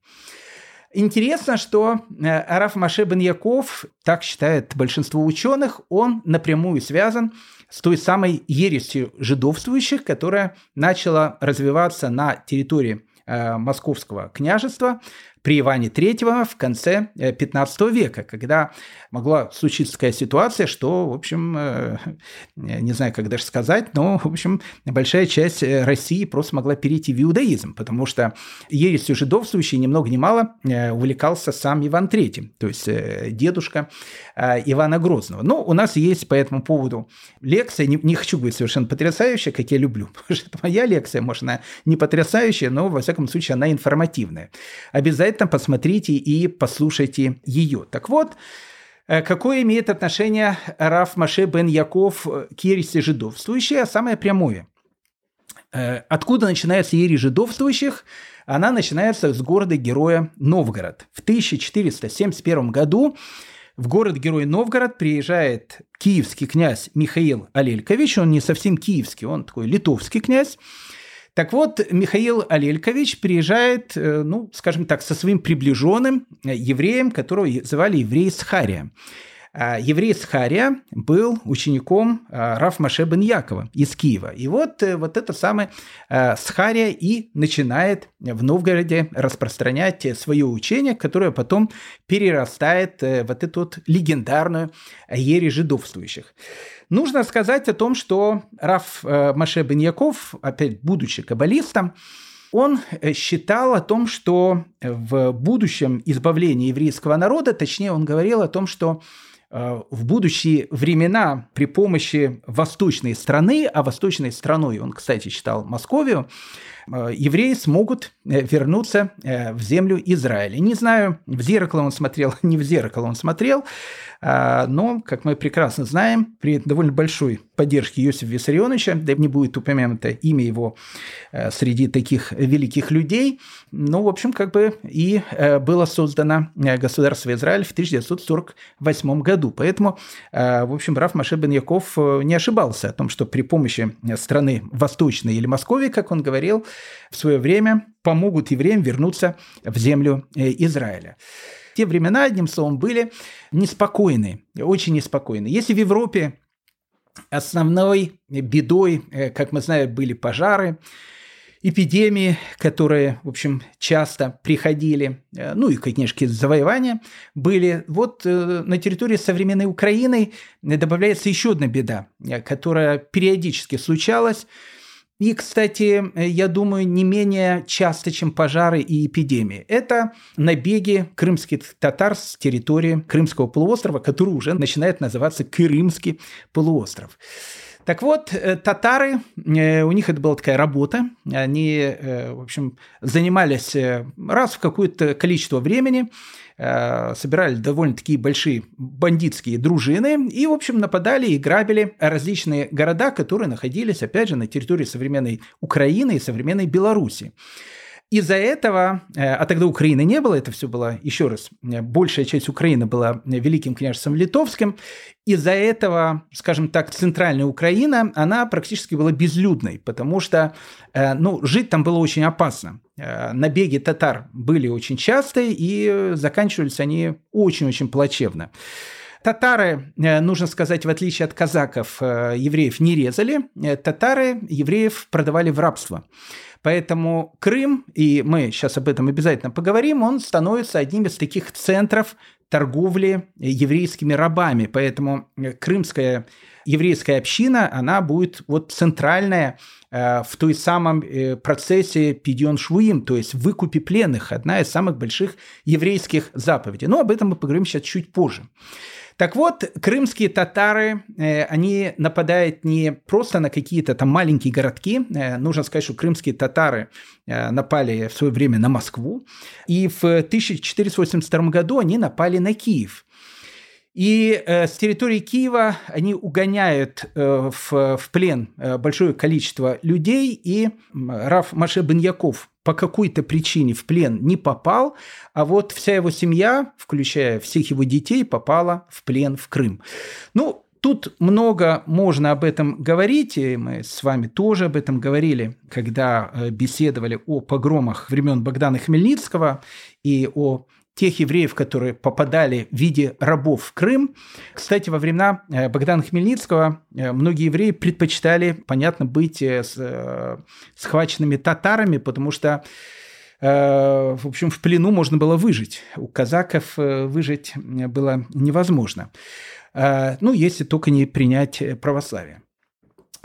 Интересно, что э, Раф Маше Бен Яков, так считает большинство ученых, он напрямую связан с той самой ересью жидовствующих, которая начала развиваться на территории э, Московского княжества. При Иване III в конце 15 века, когда могла случиться такая ситуация, что, в общем, не знаю, как даже сказать, но, в общем, большая часть России просто могла перейти в иудаизм, потому что ересью жидовствующей ни много ни мало увлекался сам Иван III, то есть дедушка Ивана Грозного. Но у нас есть по этому поводу лекция, не, не хочу быть совершенно потрясающая, как я люблю, (laughs) потому что это моя лекция, может, она не потрясающая, но, во всяком случае, она информативная. Обязательно посмотрите и послушайте ее. Так вот, э, Какое имеет отношение Раф Маше бен Яков к ереси жидовствующей, а самое прямое? Э, откуда начинается ересь жидовствующих? Она начинается с города-героя Новгород. В 1471 году в город-герой Новгород приезжает киевский князь Михаил Алелькович. Он не совсем киевский, он такой литовский князь. Так вот, Михаил Алелькович приезжает, э, ну, скажем так, со своим приближенным э, евреем, которого звали еврей Схария. А, еврей Схария был учеником а, Раф Маше бен Якова из Киева. И вот, э, вот это самое а, Схария и начинает в Новгороде распространять свое учение, которое потом перерастает в вот эту вот легендарную ере жидовствующих. Нужно сказать о том, что Раф Маше бен Яков, опять будучи каббалистом, он э, считал о том, что в будущем избавлении еврейского народа, точнее, он говорил о том, что Э, в будущие времена при помощи восточной страны, а восточной страной он, кстати, читал Московию, э, евреи смогут э, вернуться в землю Израиля. Не знаю, в зеркало он смотрел, (laughs) не в зеркало он смотрел, а, но, как мы прекрасно знаем, при довольно большой поддержке Иосифа Виссарионовича, да не будет упомянуто имя его э, среди таких великих людей, ну, в общем, как бы и э, было создано э, государство Израиль в 1948 году. Поэтому, в общем, Раф Маше бен Яков не ошибался о том, что при помощи страны Восточной или Московии, как он говорил, в свое время помогут евреям вернуться в землю Израиля те времена, одним словом, были неспокойны, очень неспокойны. Если в Европе основной бедой, э, как мы знаем, были пожары, эпидемии, которые, в общем, часто приходили, э, ну и, конечно, завоевания были. Вот э, на территории современной Украины добавляется еще одна беда, которая периодически случалась – и, кстати, я думаю, не менее часто, чем пожары и эпидемии. Это набеги крымских татар с территории Крымского полуострова, который уже начинает называться Крымский полуостров. Так вот, э, татары, э, у них это была такая работа, они, э, в общем, занимались раз в какое-то количество времени, собирали довольно такие большие бандитские дружины и, в общем, нападали и грабили различные города, которые находились, опять же, на территории современной Украины и современной Беларуси. Из-за этого, э, а тогда Украины не было, это все было, еще раз, э, большая часть Украины была э, Великим княжеством Литовским, из-за этого, скажем так, центральная Украина, она практически была безлюдной, потому что, ну, жить там было очень опасно. Набеги татар были очень частые, и заканчивались они очень-очень плачевно. Татары, нужно сказать, в отличие от казаков, евреев не резали, татары евреев продавали в рабство. Поэтому Крым, и мы сейчас об этом обязательно поговорим, он становится одним из таких центров торговли еврейскими рабами. Поэтому э, крымская еврейская община, она будет вот центральная э, в той самом э, процессе Пидьон Швуим, то есть выкупе пленных, одна из самых больших еврейских заповедей. Но об этом мы поговорим сейчас чуть позже. Так вот, крымские татары, э, они нападают не просто на какие-то там маленькие городки. Э, нужно сказать, что крымские татары э, напали в свое время на Москву. И в 1482 году они напали на Киев. И э, с территории Киева они угоняют э, в, в плен большое количество людей, и Раф Маше Беньяков по какой-то причине в плен не попал, а вот вся его семья, включая всех его детей, попала в плен в Крым. Ну, Тут много можно об этом говорить, и мы с вами тоже об этом говорили, когда э, беседовали о погромах времен Богдана Хмельницкого и о тех евреев, которые попадали в виде рабов в Крым. Кстати, во времена э, Богдана Хмельницкого э, многие евреи предпочитали, понятно, быть э, схваченными татарами, потому что в общем, в плену можно было выжить. У казаков выжить было невозможно. Ну, если только не принять православие.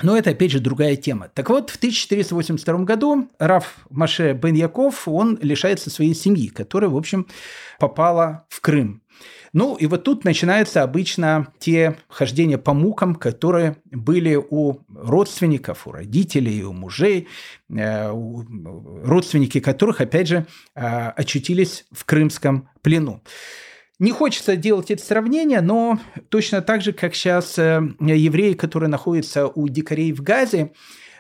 Но это, опять же, другая тема. Так вот, в 1482 году Раф Маше Бен Яков, он лишается своей семьи, которая, в общем, попала в Крым. Ну, и вот тут начинаются обычно те хождения по мукам, которые были у родственников, у родителей, у мужей, э, у родственники которых, опять же, э, очутились в крымском плену. Не хочется делать это сравнение, но точно так же, как сейчас э, евреи, которые находятся у дикарей в Газе,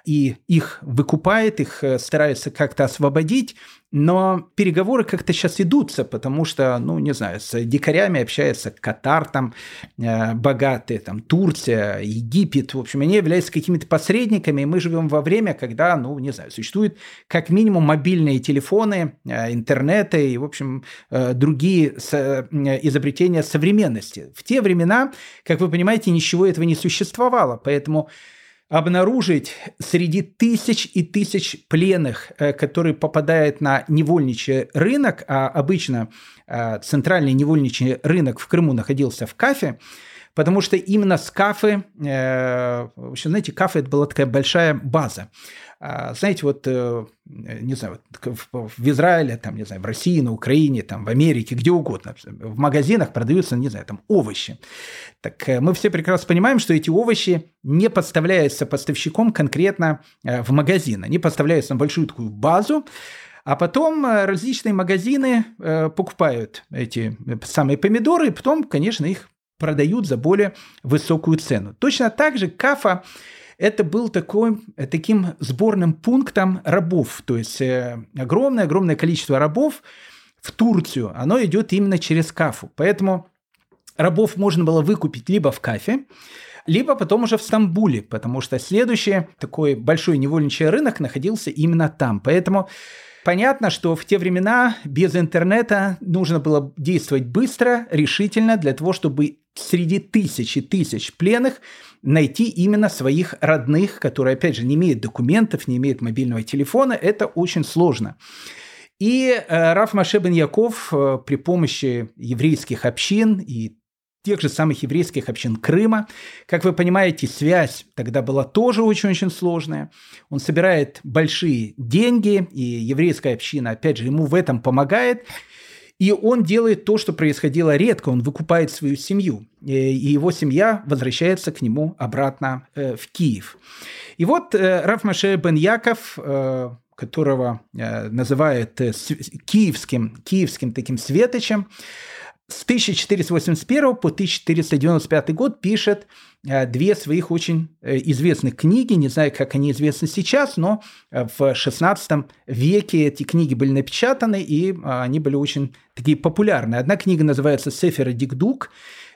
и их выкупает, их э, стараются как-то освободить, но переговоры как-то сейчас идутся, потому что, ну, не знаю, с дикарями общается Катар там э, богатый, там Турция, Египет, в общем, они являются какими-то посредниками, и мы живем во время, когда, ну, не знаю, существуют как минимум мобильные телефоны, э, интернеты и, в общем, э, другие с, э, изобретения современности. В те времена, как вы понимаете, ничего этого не существовало, поэтому обнаружить среди тысяч и тысяч пленных, э, которые попадают на невольничий рынок, а обычно э, центральный невольничий рынок в Крыму находился в Кафе, потому что именно с Кафы, э, знаете, Кафе это была такая большая база. А, знаете, вот, э, не знаю, в Израиле, там, не знаю, в России, на Украине, там, в Америке, где угодно, в магазинах продаются, не знаю, там, овощи. Так э, мы все прекрасно понимаем, что эти овощи не подставляются поставщиком конкретно э, в магазин. Они подставляются на большую такую базу, а потом различные магазины покупают эти самые помидоры, и потом, конечно, их продают за более высокую цену. Точно так же кафа это был такой, э, таким сборным пунктом рабов. То есть огромное-огромное э, количество рабов в Турцию, оно идет именно через Кафу. Поэтому рабов можно было выкупить либо в Кафе, либо потом уже в Стамбуле, потому что следующий такой большой невольничий рынок находился именно там. Поэтому Понятно, что в те времена без интернета нужно было действовать быстро, решительно, для того, чтобы среди тысяч и тысяч пленных найти именно своих родных, которые, опять же, не имеют документов, не имеют мобильного телефона. Это очень сложно. И э, Раф Маше бен Яков э, при помощи еврейских общин и тех же самых еврейских общин Крыма. Как вы понимаете, связь тогда была тоже очень-очень сложная. Он собирает большие деньги, и еврейская община, опять же, ему в этом помогает. И он делает то, что происходило редко. Он выкупает свою семью. И его семья возвращается к нему обратно э, в Киев. И вот э, Раф Маше бен Яков, э, которого называют киевским, киевским таким светочем, с 1481 по 1495 год пишет э, две своих очень э, известных книги. Не знаю, как они известны сейчас, но э, в 16 веке эти книги были напечатаны, и они были очень такие популярные. Одна книга называется «Сефер Дикдук»,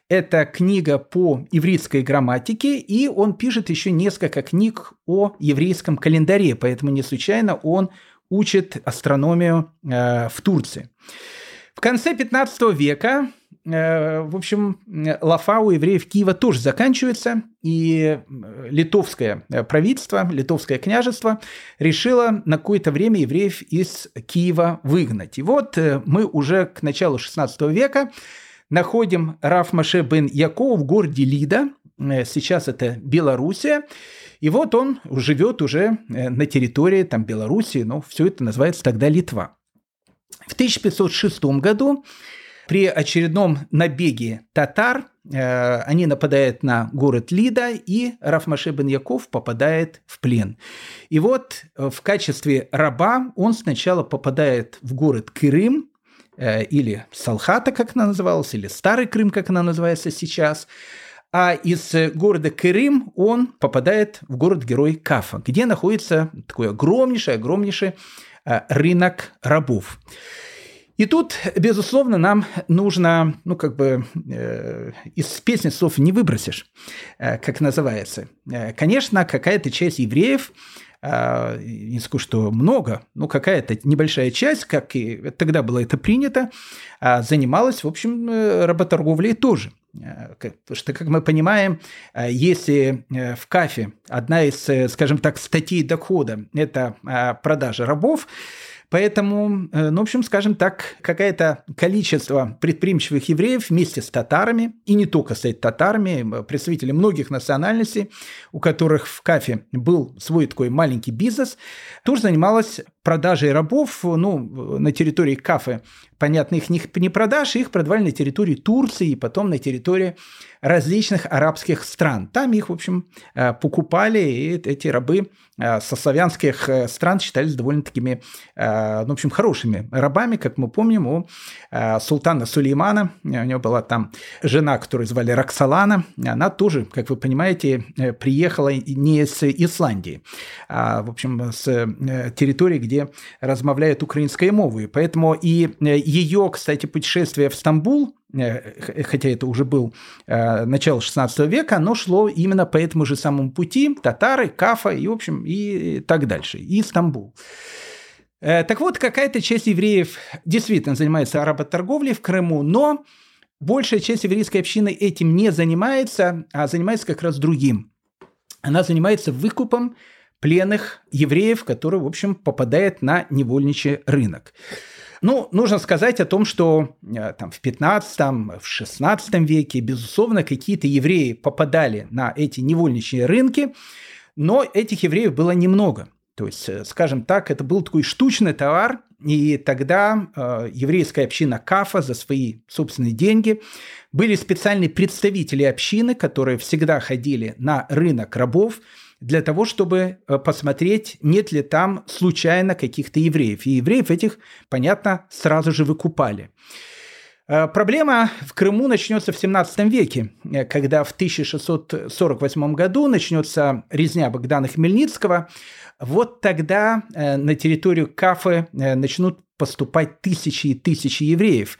это книга по еврейской грамматике, и он пишет еще несколько книг о еврейском календаре, поэтому не случайно он учит астрономию в Турции. В конце 15 века, э, в общем, лафа у евреев Киева тоже заканчивается, и э, литовское э, правительство, литовское княжество решило на какое-то время евреев из Киева выгнать. И вот мы уже к началу 16 века находим Раф Маше бен Якова в городе Лида, сейчас это Белоруссия, и вот он живет уже на территории там Белоруссии, но все это называется тогда Литва. В 1506 году при очередном набеге татар э, они нападают на город Лида, и Рафмаше бен Яков попадает в плен. И вот э, в качестве раба он сначала попадает в город Крым, э, или Салхата, как она называлась, или Старый Крым, как она называется сейчас. А из города Крым он попадает в город-герой Кафа, где находится такой огромнейший, огромнейший Э, рынок рабов. И тут, безусловно, нам нужно, ну, как бы, э, из песни слов не выбросишь, э, как называется. Э, конечно, какая-то часть евреев, э, не скажу, что много, но какая-то небольшая часть, как и тогда было это принято, э, занималась, в общем, э, работорговлей тоже. Э, что, как мы понимаем, э, если в КАФе одна из, скажем так, статей дохода – это продажа рабов, Поэтому, э, ну, в общем, скажем так, какое-то количество предприимчивых евреев вместе с татарами, и не только с татарами, представители многих национальностей, у которых в Кафе был свой такой маленький бизнес, тоже занималась продажей рабов ну, на территории Кафе. Понятно, их не продашь, их продавали на территории Турции и потом на территории различных арабских стран. Там их, в общем, э, покупали, и эти рабы э, со славянских э, стран считались довольно такими, ну, в общем, хорошими рабами, как мы помним, у султана Сулеймана, у него была там жена, которую звали Роксолана, она тоже, как вы понимаете, приехала не с Исландии, а, в общем, с территории, где размовляют украинской мовой. Поэтому и ее, кстати, путешествие в Стамбул, Э, хотя это уже был э, начало 16 века, оно шло именно по этому же самому пути, татары, Кафа и, в общем, и так дальше, и Стамбул. Э, так вот, какая-то часть евреев действительно занимается работорговлей в Крыму, но большая часть еврейской общины этим не занимается, а занимается как раз другим. Она занимается выкупом пленных евреев, которые, в общем, попадают на невольничий рынок. Ну, нужно сказать о том, что э, там, в 15 в 16 веке, безусловно, какие-то евреи попадали на эти невольничьи рынки, но этих евреев было немного. То есть, э, скажем так, это был такой штучный товар, и тогда э, еврейская община Кафа за свои собственные деньги были специальные представители общины, которые всегда ходили на рынок рабов, для того, чтобы э, посмотреть, нет ли там случайно каких-то евреев. И евреев этих, понятно, сразу же выкупали. Э, проблема в Крыму начнется в 17 веке, э, когда в 1648 году начнется резня Богдана Хмельницкого. Вот тогда на территорию Кафы начнут поступать тысячи и тысячи евреев.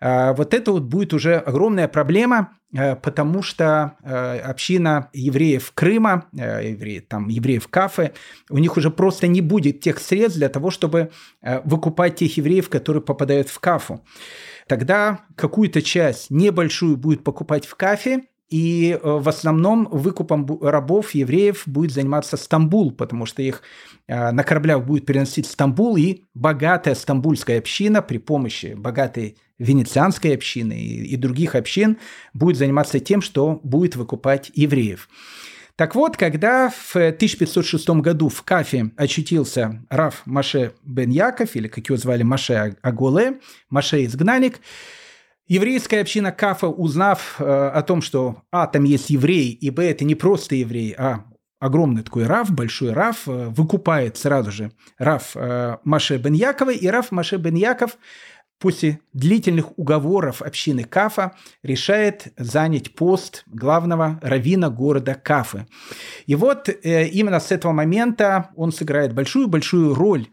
Вот это вот будет уже огромная проблема, Э, потому что э, община евреев Крыма, э, евреи, там, евреев Кафы, у них уже просто не будет тех средств для того, чтобы выкупать тех евреев, которые попадают в Кафу. Тогда какую-то часть небольшую будет покупать в Кафе, и в основном выкупом рабов, евреев будет заниматься Стамбул, потому что их на кораблях будет переносить Стамбул, и богатая стамбульская община при помощи богатой венецианской общины и, других общин будет заниматься тем, что будет выкупать евреев. Так вот, когда в 1506 году в Кафе очутился Раф Маше бен Яков, или как его звали Маше Аголе, Маше изгнанник, еврейская община Кафа, узнав э, о том, что а, там есть евреи, и б, это не просто евреи, а огромный такой Раф, большой Раф, э, выкупает сразу же Раф э, Маше бен Якова, и Раф Маше бен Яков после длительных уговоров общины Кафа решает занять пост главного равина города Кафы. И вот э, именно с этого момента он сыграет большую-большую роль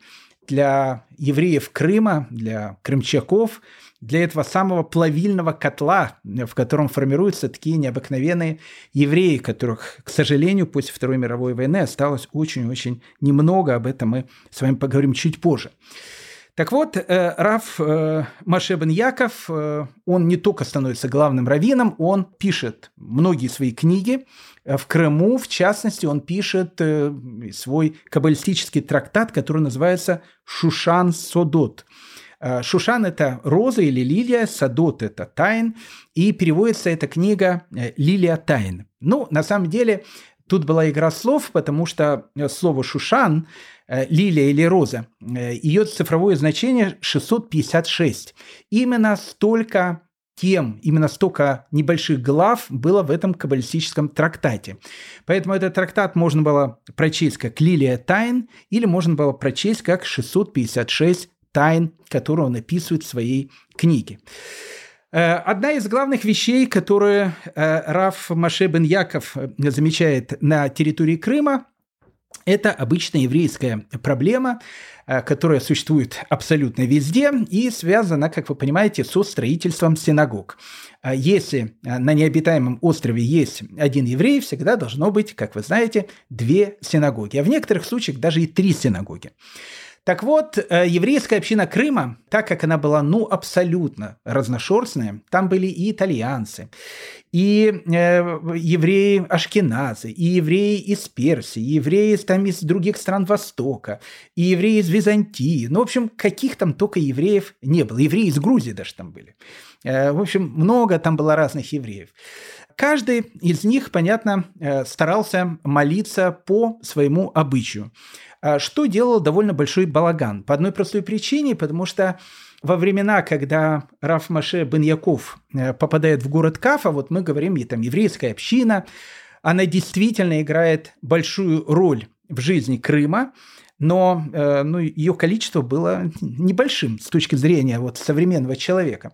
для евреев Крыма, для крымчаков, для этого самого плавильного котла, в котором формируются такие необыкновенные евреи, которых, к сожалению, после Второй мировой войны осталось очень-очень немного. Об этом мы с вами поговорим чуть позже. Так вот, э, Раф э, Маше бен Яков, э, он не только становится главным раввином, он пишет многие свои книги. В Крыму, в частности, он пишет свой каббалистический трактат, который называется «Шушан Содот». Шушан – это роза или лилия, садот – это тайн, и переводится эта книга «Лилия тайн». Ну, на самом деле, тут была игра слов, потому что слово «шушан» Э, лилия или роза, э, ее цифровое значение 656. Именно столько тем, именно столько небольших глав было в этом каббалистическом трактате. Поэтому этот трактат можно было прочесть как «Лилия тайн» или можно было прочесть как «656 тайн», которые он описывает в своей книге. Э, одна из главных вещей, которые Раф Маше бен Яков замечает на территории Крыма, это обычная еврейская проблема, э, которая существует абсолютно везде и связана, как вы понимаете, со строительством синагог. Если э, на необитаемом острове есть один еврей, всегда должно быть, как вы знаете, две синагоги, а в некоторых случаях даже и три синагоги. Так вот, э, еврейская община Крыма, так как она была, ну, абсолютно разношерстная, там были и итальянцы, и э, евреи Ашкеназы, и евреи из Персии, и евреи там из других стран Востока, и евреи из Византии. Ну, в общем, каких там только евреев не было. Евреи из Грузии даже там были. Э, в общем, много там было разных евреев. Каждый из них, понятно, э, старался молиться по своему обычаю. А что делал довольно большой балаган. По одной простой причине, потому что во времена, когда Раф Маше бен Яков э, попадает в город Кафа, вот мы говорим, и там еврейская община, она действительно играет большую роль в жизни Крыма, но э, ну, ее количество было небольшим с точки зрения вот, современного человека.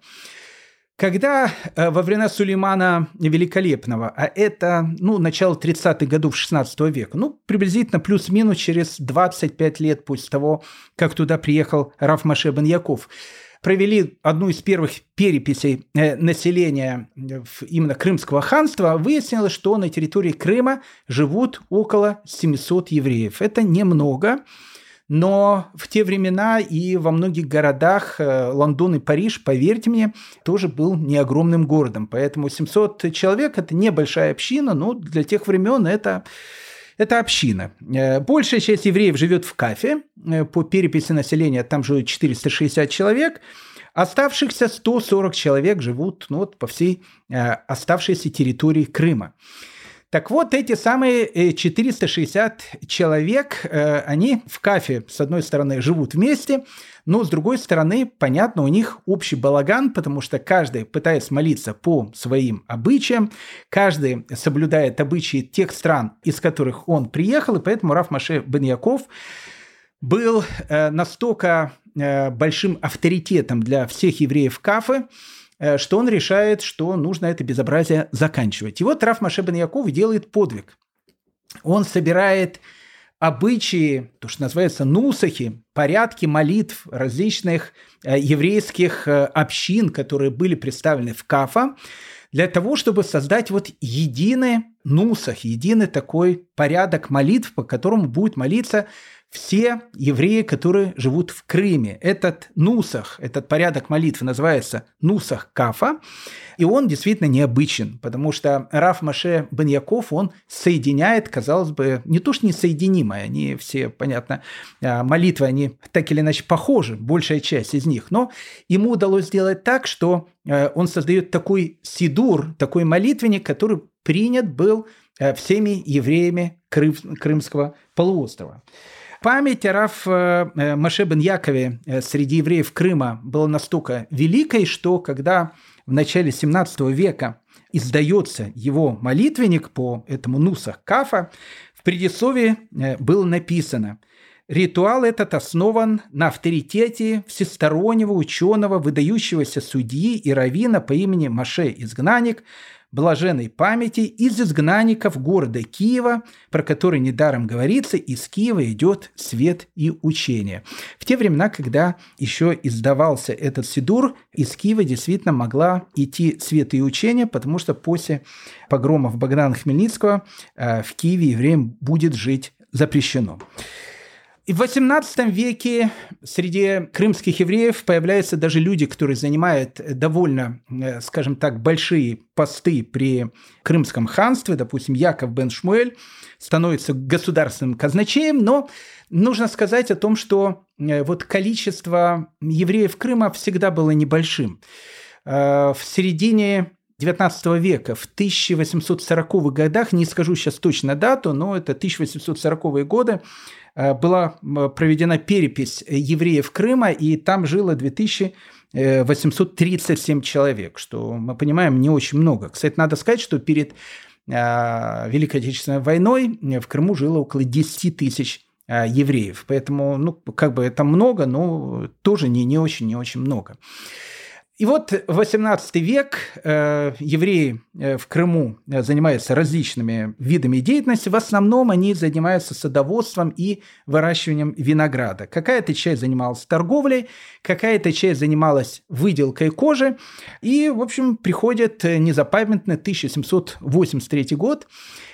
Когда э, во времена Сулеймана Великолепного, а это ну, начало 30-х годов 16 века, ну, приблизительно плюс-минус через 25 лет после того, как туда приехал Раф Маше Яков, провели одну из первых переписей э, населения именно Крымского ханства, выяснилось, что на территории Крыма живут около 700 евреев. Это немного, но в те времена и во многих городах э, Лондон и Париж, поверьте мне, тоже был не огромным городом. Поэтому 700 человек – это небольшая община, но для тех времен это это община. Э, большая часть евреев живет в Кафе. Э, по переписи населения там живет 460 человек. Оставшихся 140 человек живут ну, вот, по всей оставшейся территории Крыма. Так вот, эти самые 460 э, человек, э, они в кафе, с одной стороны, живут вместе, но с другой стороны, понятно, у них общий балаган, потому что каждый пытается молиться по своим обычаям, каждый соблюдает обычаи тех стран, из которых он приехал, и поэтому Раф Маше Бен Яков был э, настолько большим авторитетом для всех евреев Кафы, Э, что он решает, что нужно это безобразие заканчивать. И вот Раф Маше бен Яков делает подвиг. Он собирает обычаи, то, что называется нусахи, порядки молитв различных э, еврейских э, общин, которые были представлены в Кафа, для того, чтобы создать вот единый нусах, единый такой порядок молитв, по которому будет молиться все евреи, которые живут в Крыме. Этот нусах, этот порядок молитвы называется нусах кафа, и он действительно необычен, потому что Раф Маше бен Яков, он соединяет, казалось бы, не то что несоединимое, они все, понятно, а, молитвы, они так или иначе похожи, большая часть из них, но ему удалось сделать так, что э, он создает такой сидур, такой молитвенник, который принят был э, всеми евреями Крымского полуострова. Память о Раф э, э, Маше бен Якове э, среди евреев Крыма была настолько великой, что когда в начале 17 века издается его молитвенник по этому Нусах Кафа, в предисловии было написано Ритуал этот основан на авторитете всестороннего ученого, выдающегося судьи и равина по имени Маше Изгнанник – блаженной памяти из изгнанников города Киева, про который недаром говорится, из Киева идет свет и учение. В те времена, когда еще издавался этот Сидур, из Киева действительно могла идти свет и учение, потому что после погромов Богдана Хмельницкого э, в Киеве евреям будет жить запрещено. И в XVIII веке среди крымских евреев появляются даже люди, которые занимают довольно, э, скажем так, большие посты при Крымском ханстве. Допустим, Яков бен Шмуэль становится государственным казначеем, но нужно сказать о том, что э, вот количество евреев Крыма всегда было небольшим. Э, в середине XIX века, в 1840-х годах, не скажу сейчас точно дату, но это 1840-е годы, Э, была проведена перепись евреев Крыма, и там жило 2837 человек, что мы понимаем не очень много. Кстати, надо сказать, что перед э, Великой Отечественной войной в Крыму жило около 10 тысяч э, евреев. Поэтому, ну, как бы это много, но тоже не, не очень, не очень много. И вот 18 век э, евреи э, в Крыму э, занимаются различными видами деятельности. В основном они занимаются садоводством и выращиванием винограда. Какая-то часть занималась торговлей, какая-то часть занималась выделкой кожи. И, в общем, приходит незапамятный 1783 год,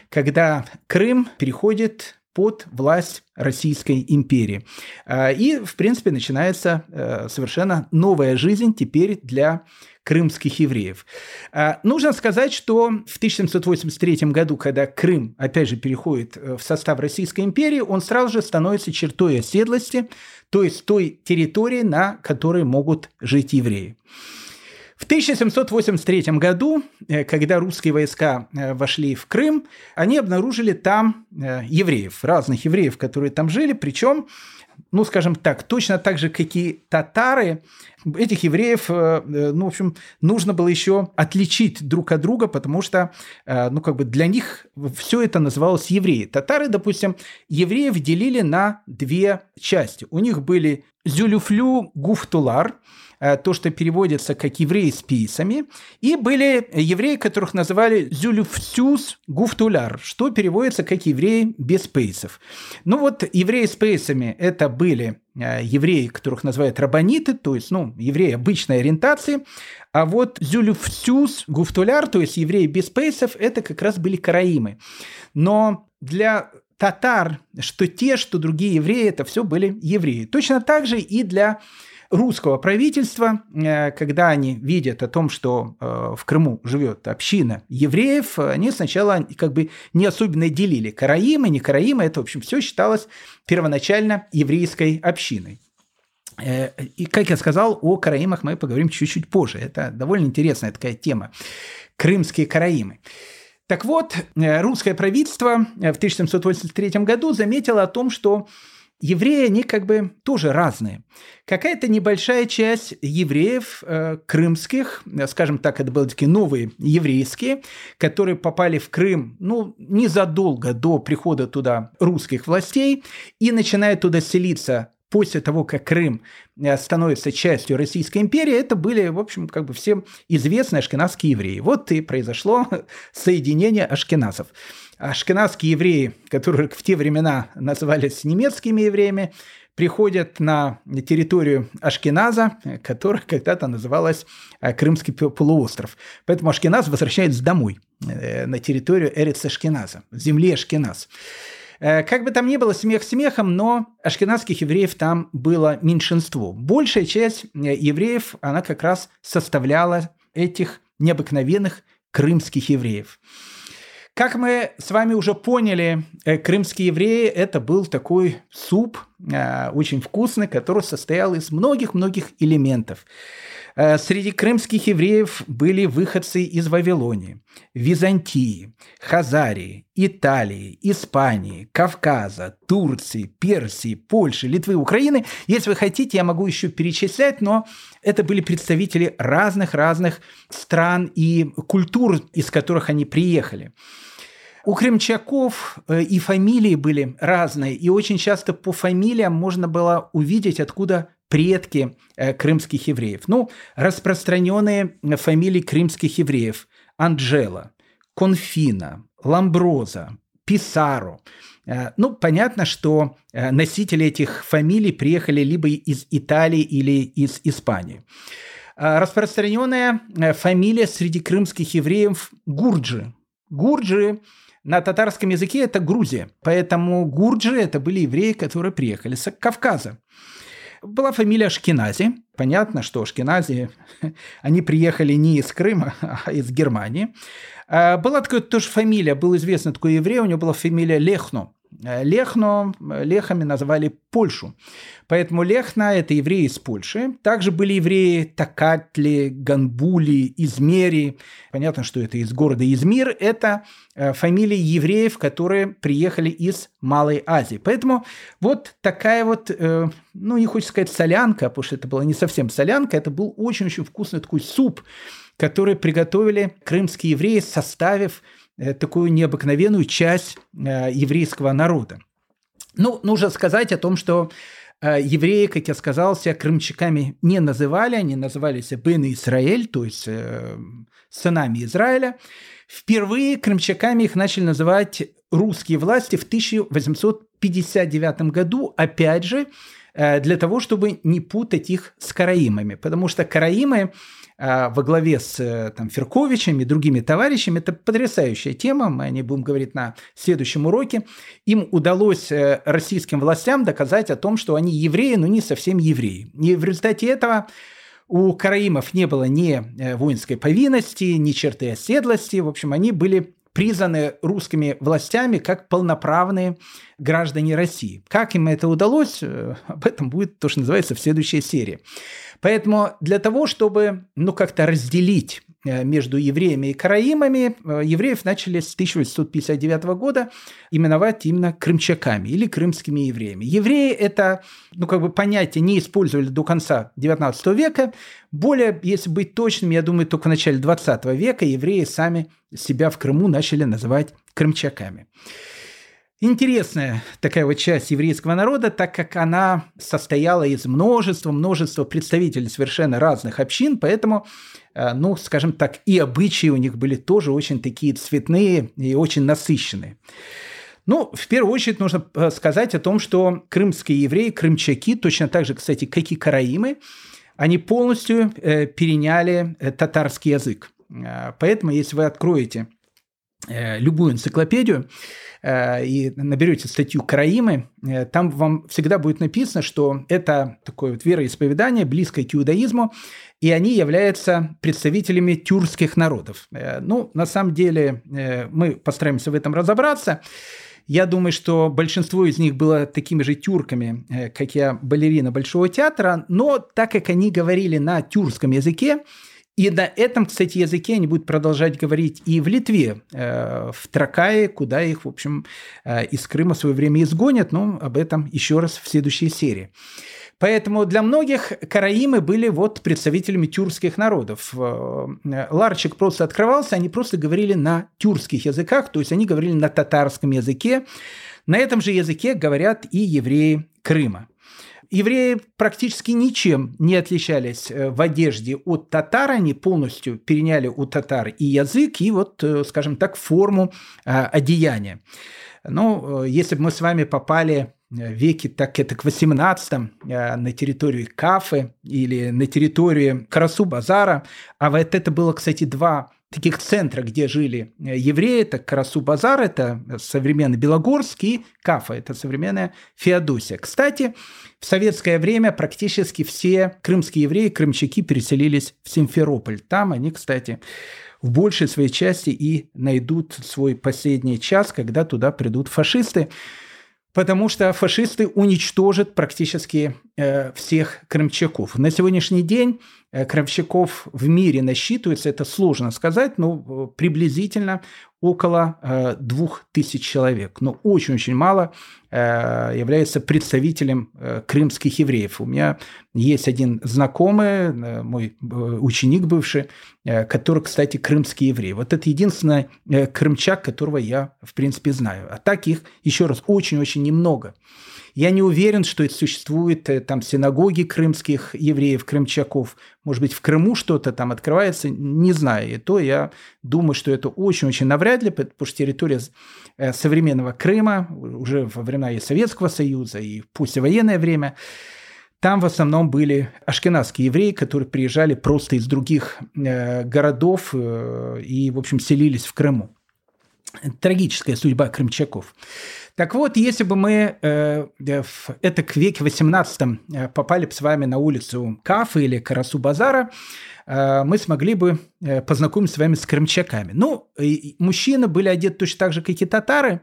когда Крым переходит под власть Российской империи. И, в принципе, начинается совершенно новая жизнь теперь для крымских евреев. Нужно сказать, что в 1783 году, когда Крым, опять же, переходит в состав Российской империи, он сразу же становится чертой оседлости, то есть той территории, на которой могут жить евреи. В 1783 году, э, когда русские войска э, вошли в Крым, они обнаружили там э, евреев, разных евреев, которые там жили, причем ну, скажем так, точно так же, как и татары, этих евреев, ну, в общем, нужно было еще отличить друг от друга, потому что, ну, как бы для них все это называлось евреи. Татары, допустим, евреев делили на две части. У них были зюлюфлю гуфтулар – Э, то, что переводится как евреи с пейсами, и были евреи, которых называли зюлюфсюс гуфтуляр, что переводится как евреи без пейсов. Ну вот евреи с пейсами – это были э, евреи, которых называют рабониты, то есть, ну, евреи обычной ориентации, а вот зюлюфсюс гуфтуляр, то есть евреи без пейсов, это как раз были караимы. Но для татар, что те, что другие евреи, это все были евреи. Точно так же и для русского правительства, э, когда они видят о том, что э, в Крыму живет община евреев, они сначала как бы не особенно делили караимы, не караимы, это, в общем, все считалось первоначально еврейской общиной. Э, и, как я сказал, о караимах мы поговорим чуть-чуть позже. Это довольно интересная такая тема. Крымские караимы. Так вот, русское правительство в 1783 году заметило о том, что евреи, они как бы тоже разные. Какая-то небольшая часть евреев э, крымских, э, скажем так, это были такие новые еврейские, которые попали в Крым, ну, незадолго до прихода туда русских властей и начинают туда селиться после того, как Крым э, становится частью Российской империи, это были, в общем, как бы всем известные ашкеназские евреи. Вот и произошло (laughs) соединение ашкеназов ашкенадские евреи, которые в те времена назывались немецкими евреями, приходят на территорию Ашкеназа, которая когда-то называлась э, Крымский полуостров. Поэтому Ашкеназ возвращается домой, э, на территорию Эриц Ашкеназа, земли Ашкеназ. Э, как бы там ни было, смех смехом, но ашкенадских евреев там было меньшинство. Большая часть евреев, она как раз составляла этих необыкновенных крымских евреев. Как мы с вами уже поняли, э, крымские евреи – это был такой суп, очень вкусный, который состоял из многих-многих элементов. Э, среди крымских евреев были выходцы из Вавилонии, Византии, Хазарии, Италии, Испании, Кавказа, Турции, Персии, Польши, Литвы, Украины. Если вы хотите, я могу еще перечислять, но это были представители разных-разных стран и культур, из которых они приехали. У крымчаков э, и фамилии были разные, и очень часто по фамилиям можно было увидеть, откуда предки э, крымских евреев. Ну, распространенные фамилии крымских евреев – Анджела, Конфина, Ламброза, Писаро. Э, ну, понятно, что носители этих фамилий приехали либо из Италии или из Испании. Распространенная фамилия среди крымских евреев – Гурджи. Гурджи на татарском языке это Грузия. Поэтому гурджи – это были евреи, которые приехали с Кавказа. Была фамилия Шкинази. Понятно, что Шкинази, (laughs) они приехали не из Крыма, (laughs) а из Германии. А, была такая тоже фамилия, был известный такой еврей, у него была фамилия Лехно. Э, Лехно, э, Лехами называли Польшу. Поэтому Лехна – это евреи из Польши. Также были евреи Такатли, Ганбули, Измери. Понятно, что это из города Измир. Это э, фамилии евреев, которые приехали из Малой Азии. Поэтому вот такая вот, ну, не хочется сказать солянка, потому что это была не совсем солянка, это был очень-очень вкусный такой суп, который приготовили крымские евреи, составив такую необыкновенную часть э, еврейского народа. Ну, нужно сказать о том, что э, евреи, как я сказал, себя крымчаками не называли, они назывались Бен Израиль, то есть сынами Израиля. Впервые крымчаками их начали называть русские власти в 1859 году, опять же, для того, чтобы не путать их с караимами. Потому что караимы во главе с там, Ферковичем и другими товарищами, это потрясающая тема, мы о ней будем говорить на следующем уроке. Им удалось российским властям доказать о том, что они евреи, но не совсем евреи. И в результате этого у караимов не было ни э, воинской повинности, ни черты оседлости. В общем, они были признаны русскими властями как полноправные граждане России. Как им это удалось, э, об этом будет то, что называется в следующей серии. Поэтому для того, чтобы ну, как-то разделить Э, между евреями и караимами, э, евреев начали с 1859 года именовать именно крымчаками или крымскими евреями. Евреи это, ну, как бы понятие не использовали до конца 19 века. Более, если быть точным, я думаю, только в начале 20 века евреи сами себя в Крыму начали называть крымчаками. Интересная такая вот часть еврейского народа, так как она состояла из множества, множества представителей совершенно разных общин, поэтому, э, ну, скажем так, и обычаи у них были тоже очень такие цветные и очень насыщенные. Ну, в первую очередь нужно э, сказать о том, что крымские евреи, крымчаки, точно так же, кстати, как и караимы, они полностью э, переняли татарский язык. Поэтому, если вы откроете любую энциклопедию, Э, и наберете статью Караимы, э, там вам всегда будет написано, что это такое вот вероисповедание, близкое к иудаизму, и они являются представителями тюркских народов. Э, ну, на самом деле, мы постараемся в этом разобраться. Я думаю, что большинство из них было такими же тюрками, как я, балерина Большого театра, но так как они говорили на тюркском языке, и на этом, кстати, языке они будут продолжать говорить и в Литве, э, в Тракае, куда их, в общем, э, из Крыма в свое время изгонят, но об этом еще раз в следующей серии. Поэтому для многих караимы были вот представителями тюркских народов. Э, ларчик просто открывался, они просто говорили на тюркских языках, то есть они говорили на татарском языке. На этом же языке говорят и евреи Крыма. Евреи практически ничем не отличались э, в одежде от татар, они полностью переняли у татар и язык, и вот, э, скажем так, форму э, одеяния. Ну, если бы мы с вами попали веке, так это к 18 на территорию Кафы или на территорию Карасу-Базара, а вот это было, кстати, два таких центрах, где жили э, евреи, это Карасу-Базар, это современный Белогорск, и Кафа, это современная Феодосия. Кстати, в советское время практически все крымские евреи, крымчаки переселились в Симферополь. Там они, кстати, в большей своей части и найдут свой последний час, когда туда придут фашисты потому что фашисты уничтожат практически э, всех крымчаков. На сегодняшний день э, крымчаков в мире насчитывается, это сложно сказать, но э, приблизительно около э, двух тысяч человек. Но очень-очень мало является представителем крымских евреев. У меня есть один знакомый, мой ученик бывший, который, кстати, крымский еврей. Вот это единственный крымчак, которого я, в принципе, знаю. А так их, еще раз, очень-очень немного. Я не уверен, что это существует э, там синагоги крымских евреев, крымчаков. Может быть, в Крыму что-то там открывается, не знаю. И то я думаю, что это очень-очень навряд ли, потому что территория э, современного Крыма уже во времена и Советского Союза, и в послевоенное время, там в основном были ашкенадские евреи, которые приезжали просто из других э, городов и, в общем, селились в Крыму. Трагическая судьба крымчаков. Так вот, если бы мы э, в это к веке 18 э, попали бы с вами на улицу Кафы или Карасу Базара, э, мы смогли бы э, познакомиться с вами с крымчаками. Ну, и мужчины были одеты точно так же, как и татары,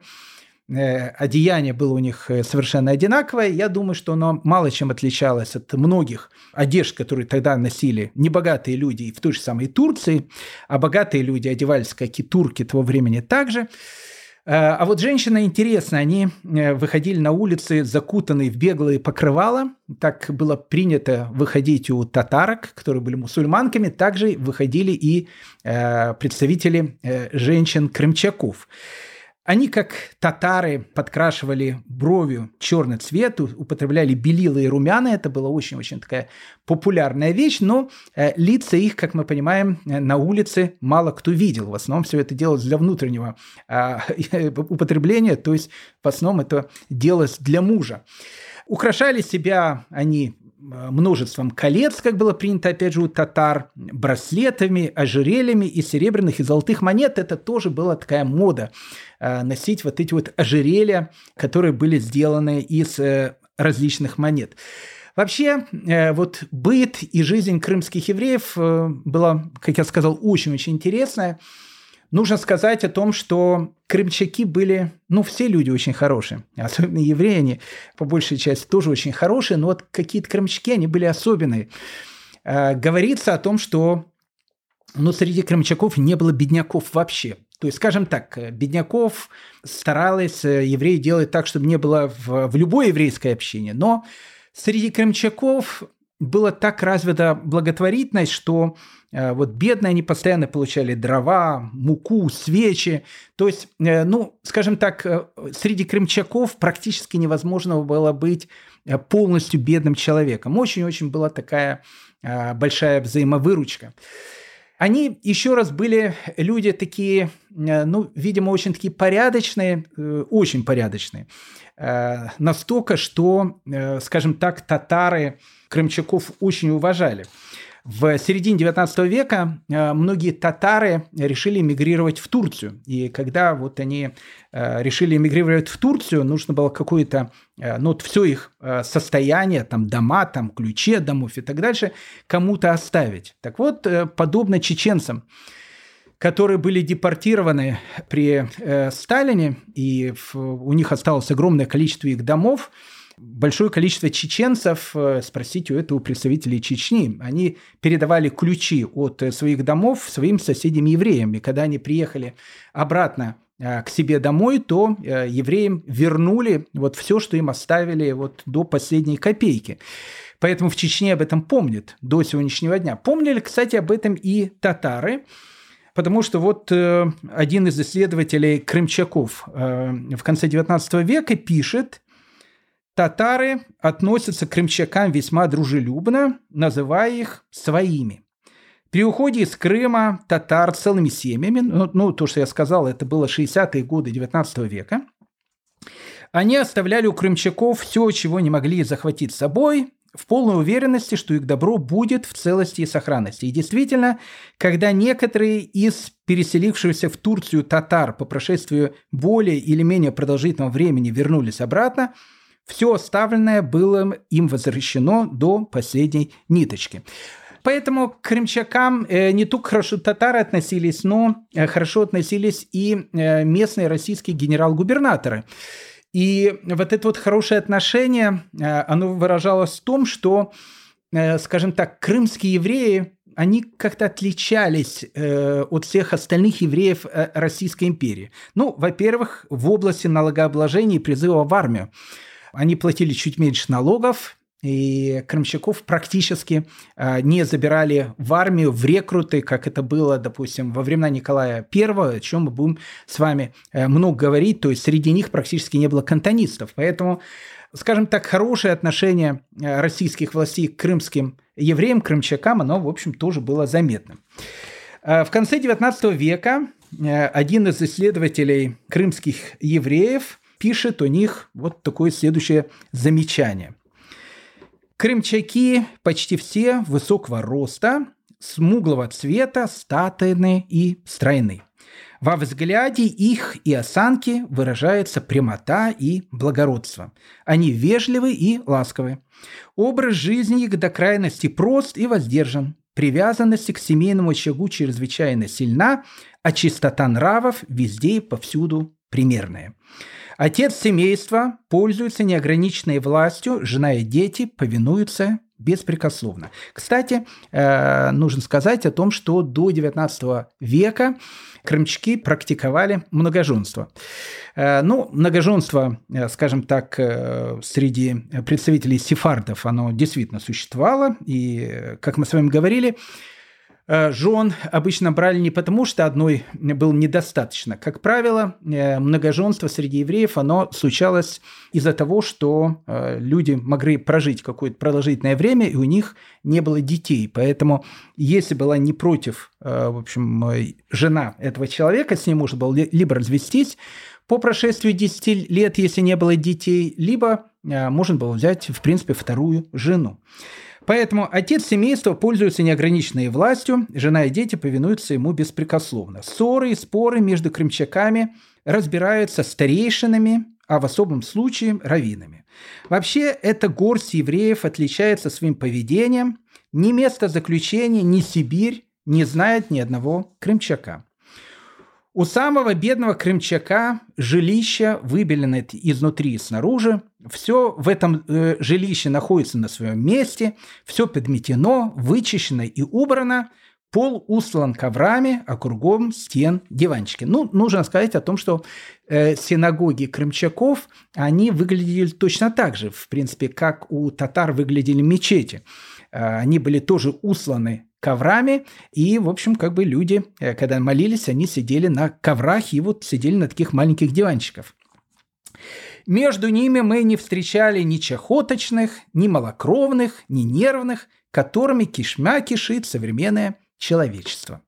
э, одеяние было у них э, совершенно одинаковое. Я думаю, что оно мало чем отличалось от многих одежд, которые тогда носили небогатые люди в той же самой Турции, а богатые люди одевались, как и турки того времени также. Э, а вот женщины, интересно, они э, выходили на улицы, закутанные в беглые покрывала. Так было принято выходить у татарок, которые были мусульманками. Также выходили и э, представители женщин-крымчаков. Они, как татары, подкрашивали бровью черный цвет, употребляли белила и румяна. Это была очень-очень такая популярная вещь, но э, лица их, как мы понимаем, э, на улице мало кто видел. В основном все это делалось для внутреннего э, (laughs) употребления, то есть в основном это делалось для мужа. Украшали себя они множеством колец, как было принято, опять же, у татар, браслетами, ожерельями и серебряных и золотых монет. Это тоже была такая мода э, носить вот эти вот ожерелья, которые были сделаны из э, различных монет. Вообще, вот быт и жизнь крымских евреев была, как я сказал, очень-очень интересная. Нужно сказать о том, что крымчаки были, ну, все люди очень хорошие, (laughs) особенно евреи, они по большей части тоже очень хорошие, но вот какие-то крымчаки, они были особенные. Э, говорится о том, что ну, среди крымчаков не было бедняков вообще. То есть, скажем так, бедняков старалась э, евреи делать так, чтобы не было в, в любой еврейской общине. Но среди крымчаков была так развита благотворительность, что э, вот бедные они постоянно получали дрова, муку, свечи. То есть, э, ну, скажем так, э, среди крымчаков практически невозможно было быть полностью бедным человеком. Очень-очень была такая большая взаимовыручка. Они еще раз были люди такие, ну, видимо, очень такие порядочные, очень порядочные. Настолько, что, скажем так, татары крымчаков очень уважали. В середине 19 века э, многие татары решили эмигрировать в Турцию. И когда вот они э, решили эмигрировать в Турцию, нужно было какое-то, э, ну, вот все их состояние, там, дома, там, ключи от домов и так дальше, кому-то оставить. Так вот, подобно чеченцам, которые были депортированы при Сталине, и у них осталось огромное количество их домов, большое количество чеченцев, э, спросите у этого представителей Чечни, они передавали ключи от э, своих домов своим соседям-евреям. И когда они приехали обратно э, к себе домой, то евреям вернули вот все, что им оставили вот до последней копейки. Поэтому в Чечне об этом помнят до сегодняшнего дня. Помнили, кстати, об этом и татары, Потому что вот один из исследователей крымчаков в конце XIX века пишет, Татары относятся к крымчакам весьма дружелюбно, называя их своими. При уходе из Крыма татар целыми семьями, ну, ну то, что я сказал, это было 60-е годы 19 века, они оставляли у крымчаков все, чего не могли захватить с собой, в полной уверенности, что их добро будет в целости и сохранности. И действительно, когда некоторые из переселившихся в Турцию татар по прошествию более или менее продолжительного времени вернулись обратно – все оставленное было им возвращено до последней ниточки. Поэтому к крымчакам э, не только хорошо татары относились, но э, хорошо относились и э, местные российские генерал-губернаторы. И вот это вот хорошее отношение, оно выражалось в том, что, скажем так, крымские евреи, они как-то отличались от всех остальных евреев Российской империи. Ну, во-первых, в области налогообложения и призыва в армию. Они платили чуть меньше налогов, и крымчаков практически э, не забирали в армию, в рекруты, как это было, допустим, во времена Николая I, о чем мы будем с вами э, много говорить, то есть среди них практически не было кантонистов. Поэтому, скажем так, хорошее отношение э, российских властей к крымским евреям, крымчакам, оно, в общем, тоже было заметным. В конце XIX века один из исследователей крымских евреев – пишет у них вот такое следующее замечание. Крымчаки почти все высокого роста, смуглого цвета, статные и стройны. Во взгляде их и осанки выражается прямота и благородство. Они вежливы и ласковы. Образ жизни их до крайности прост и воздержан. Привязанность к семейному очагу чрезвычайно сильна, а чистота нравов везде и повсюду примерная. Отец семейства пользуется неограниченной властью, жена и дети повинуются беспрекословно. Кстати, э, нужно сказать о том, что до XIX века крымчаки практиковали многоженство. Э, ну, многоженство, э, скажем так, среди представителей сефардов, оно действительно существовало. И, как мы с вами говорили, жен обычно брали не потому, что одной было недостаточно. Как правило, э, многоженство среди евреев, оно случалось из-за того, что э, люди могли прожить какое-то продолжительное время, и у них не было детей. Поэтому, если была не против, в общем, жена этого человека, с ней можно было либо развестись, по прошествию 10 лет, если не было детей, либо можно было взять, в принципе, вторую жену. Поэтому отец семейства пользуется неограниченной властью, жена и дети повинуются ему беспрекословно. Ссоры и споры между крымчаками разбираются старейшинами, а в особом случае – раввинами. Вообще, эта горсть евреев отличается своим поведением. Ни место заключения, ни Сибирь не знает ни одного крымчака. У самого бедного крымчака жилище выбелено изнутри и снаружи. Все в этом э, жилище находится на своем месте, все подметено, вычищено и убрано. Пол услан коврами, а кругом стен диванчики. Ну, нужно сказать о том, что э, синагоги крымчаков, они выглядели точно так же, в принципе, как у татар выглядели мечети. Э, они были тоже усланы коврами, и, в общем, как бы люди, э, когда молились, они сидели на коврах и вот сидели на таких маленьких диванчиках. Между ними мы не встречали ни чахоточных, ни малокровных, ни нервных, которыми кишмя кишит современное человечество.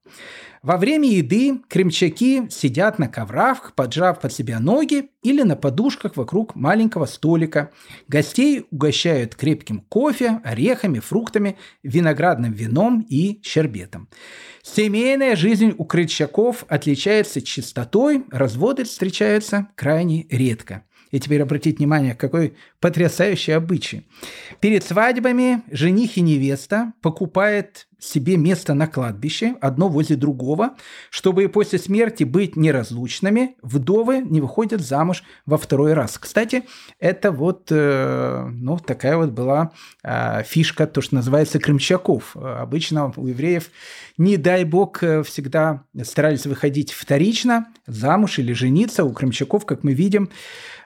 Во время еды кремчаки сидят на коврах, поджав под себя ноги или на подушках вокруг маленького столика. Гостей угощают крепким кофе, орехами, фруктами, виноградным вином и щербетом. Семейная жизнь у крымчаков отличается чистотой, разводы встречаются крайне редко. И теперь обратите внимание, какой потрясающий обычай. Перед свадьбами жених и невеста покупают себе место на кладбище, одно возле другого, чтобы после смерти быть неразлучными, вдовы не выходят замуж во второй раз. Кстати, это вот, э, ну, такая вот была э, фишка, то, что называется крымчаков. Обычно у евреев, не дай бог, э, всегда старались выходить вторично, замуж или жениться. У крымчаков, как мы видим,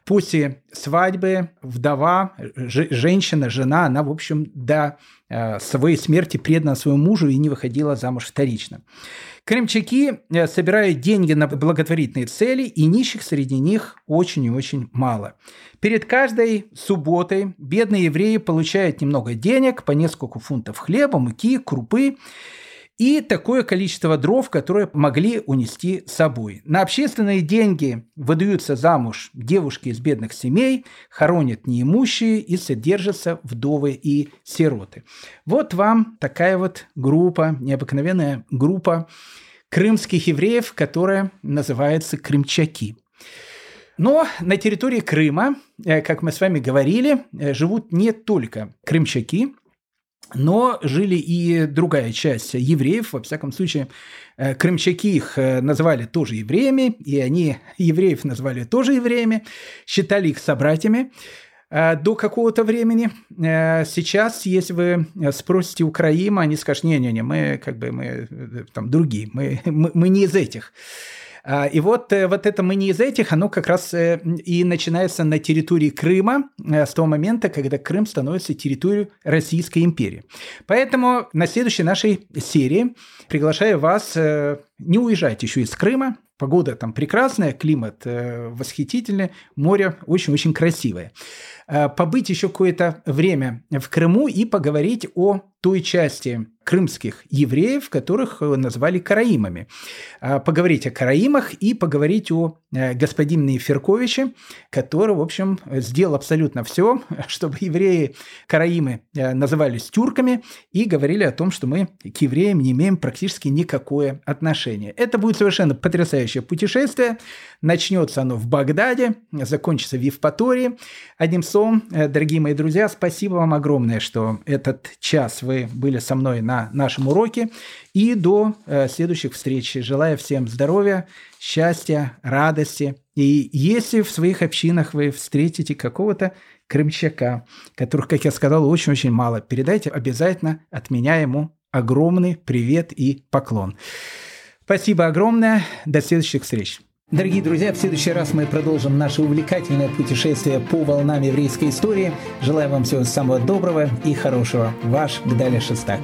после свадьбы вдова, женщина, жена, она, в общем, до э, своей смерти предана своему мужу и не выходила замуж вторично. Крымчаки э, собирают деньги на благотворительные цели, и нищих среди них очень и очень мало. Перед каждой субботой бедные евреи получают немного денег, по несколько фунтов хлеба, муки, крупы, и такое количество дров, которые могли унести с собой. На общественные деньги выдаются замуж девушки из бедных семей, хоронят неимущие и содержатся вдовы и сироты. Вот вам такая вот группа, необыкновенная группа крымских евреев, которая называется крымчаки. Но на территории Крыма, э, как мы с вами говорили, э, живут не только крымчаки – но жили и другая часть евреев, во всяком случае, э, крымчаки их э, называли тоже евреями, и они евреев назвали тоже евреями, считали их собратьями э, до какого-то времени. Сейчас, если вы спросите у Краима, они скажут, не-не-не, мы как бы мы там другие, мы, (laughs) мы, мы не из этих. А, и вот, э, вот это мы не из этих, оно как раз э, и начинается на территории Крыма э, с того момента, когда Крым становится территорией Российской империи. Поэтому на следующей нашей серии приглашаю вас не уезжать еще из Крыма, Погода там прекрасная, климат восхитительный, море очень-очень красивое. Побыть еще какое-то время в Крыму и поговорить о той части крымских евреев, которых э, назвали караимами. А, поговорить о караимах и поговорить о э, господине Ферковиче, который, в общем, сделал абсолютно все, (laughs) чтобы евреи караимы э, назывались тюрками и говорили о том, что мы к евреям не имеем практически никакое отношение. Это будет совершенно потрясающее путешествие. Начнется оно в Багдаде, закончится в Евпатории. Одним словом, дорогие мои друзья, спасибо вам огромное, что этот час вы были со мной на нашем уроке. И до э, следующих встреч. Желаю всем здоровья, счастья, радости. И если в своих общинах вы встретите какого-то крымчака, которых, как я сказал, очень-очень мало, передайте обязательно от меня ему огромный привет и поклон. Спасибо огромное. До следующих встреч. Дорогие друзья, в следующий раз мы продолжим наше увлекательное путешествие по волнам еврейской истории. Желаю вам всего самого доброго и хорошего. Ваш Гдаля Шестак.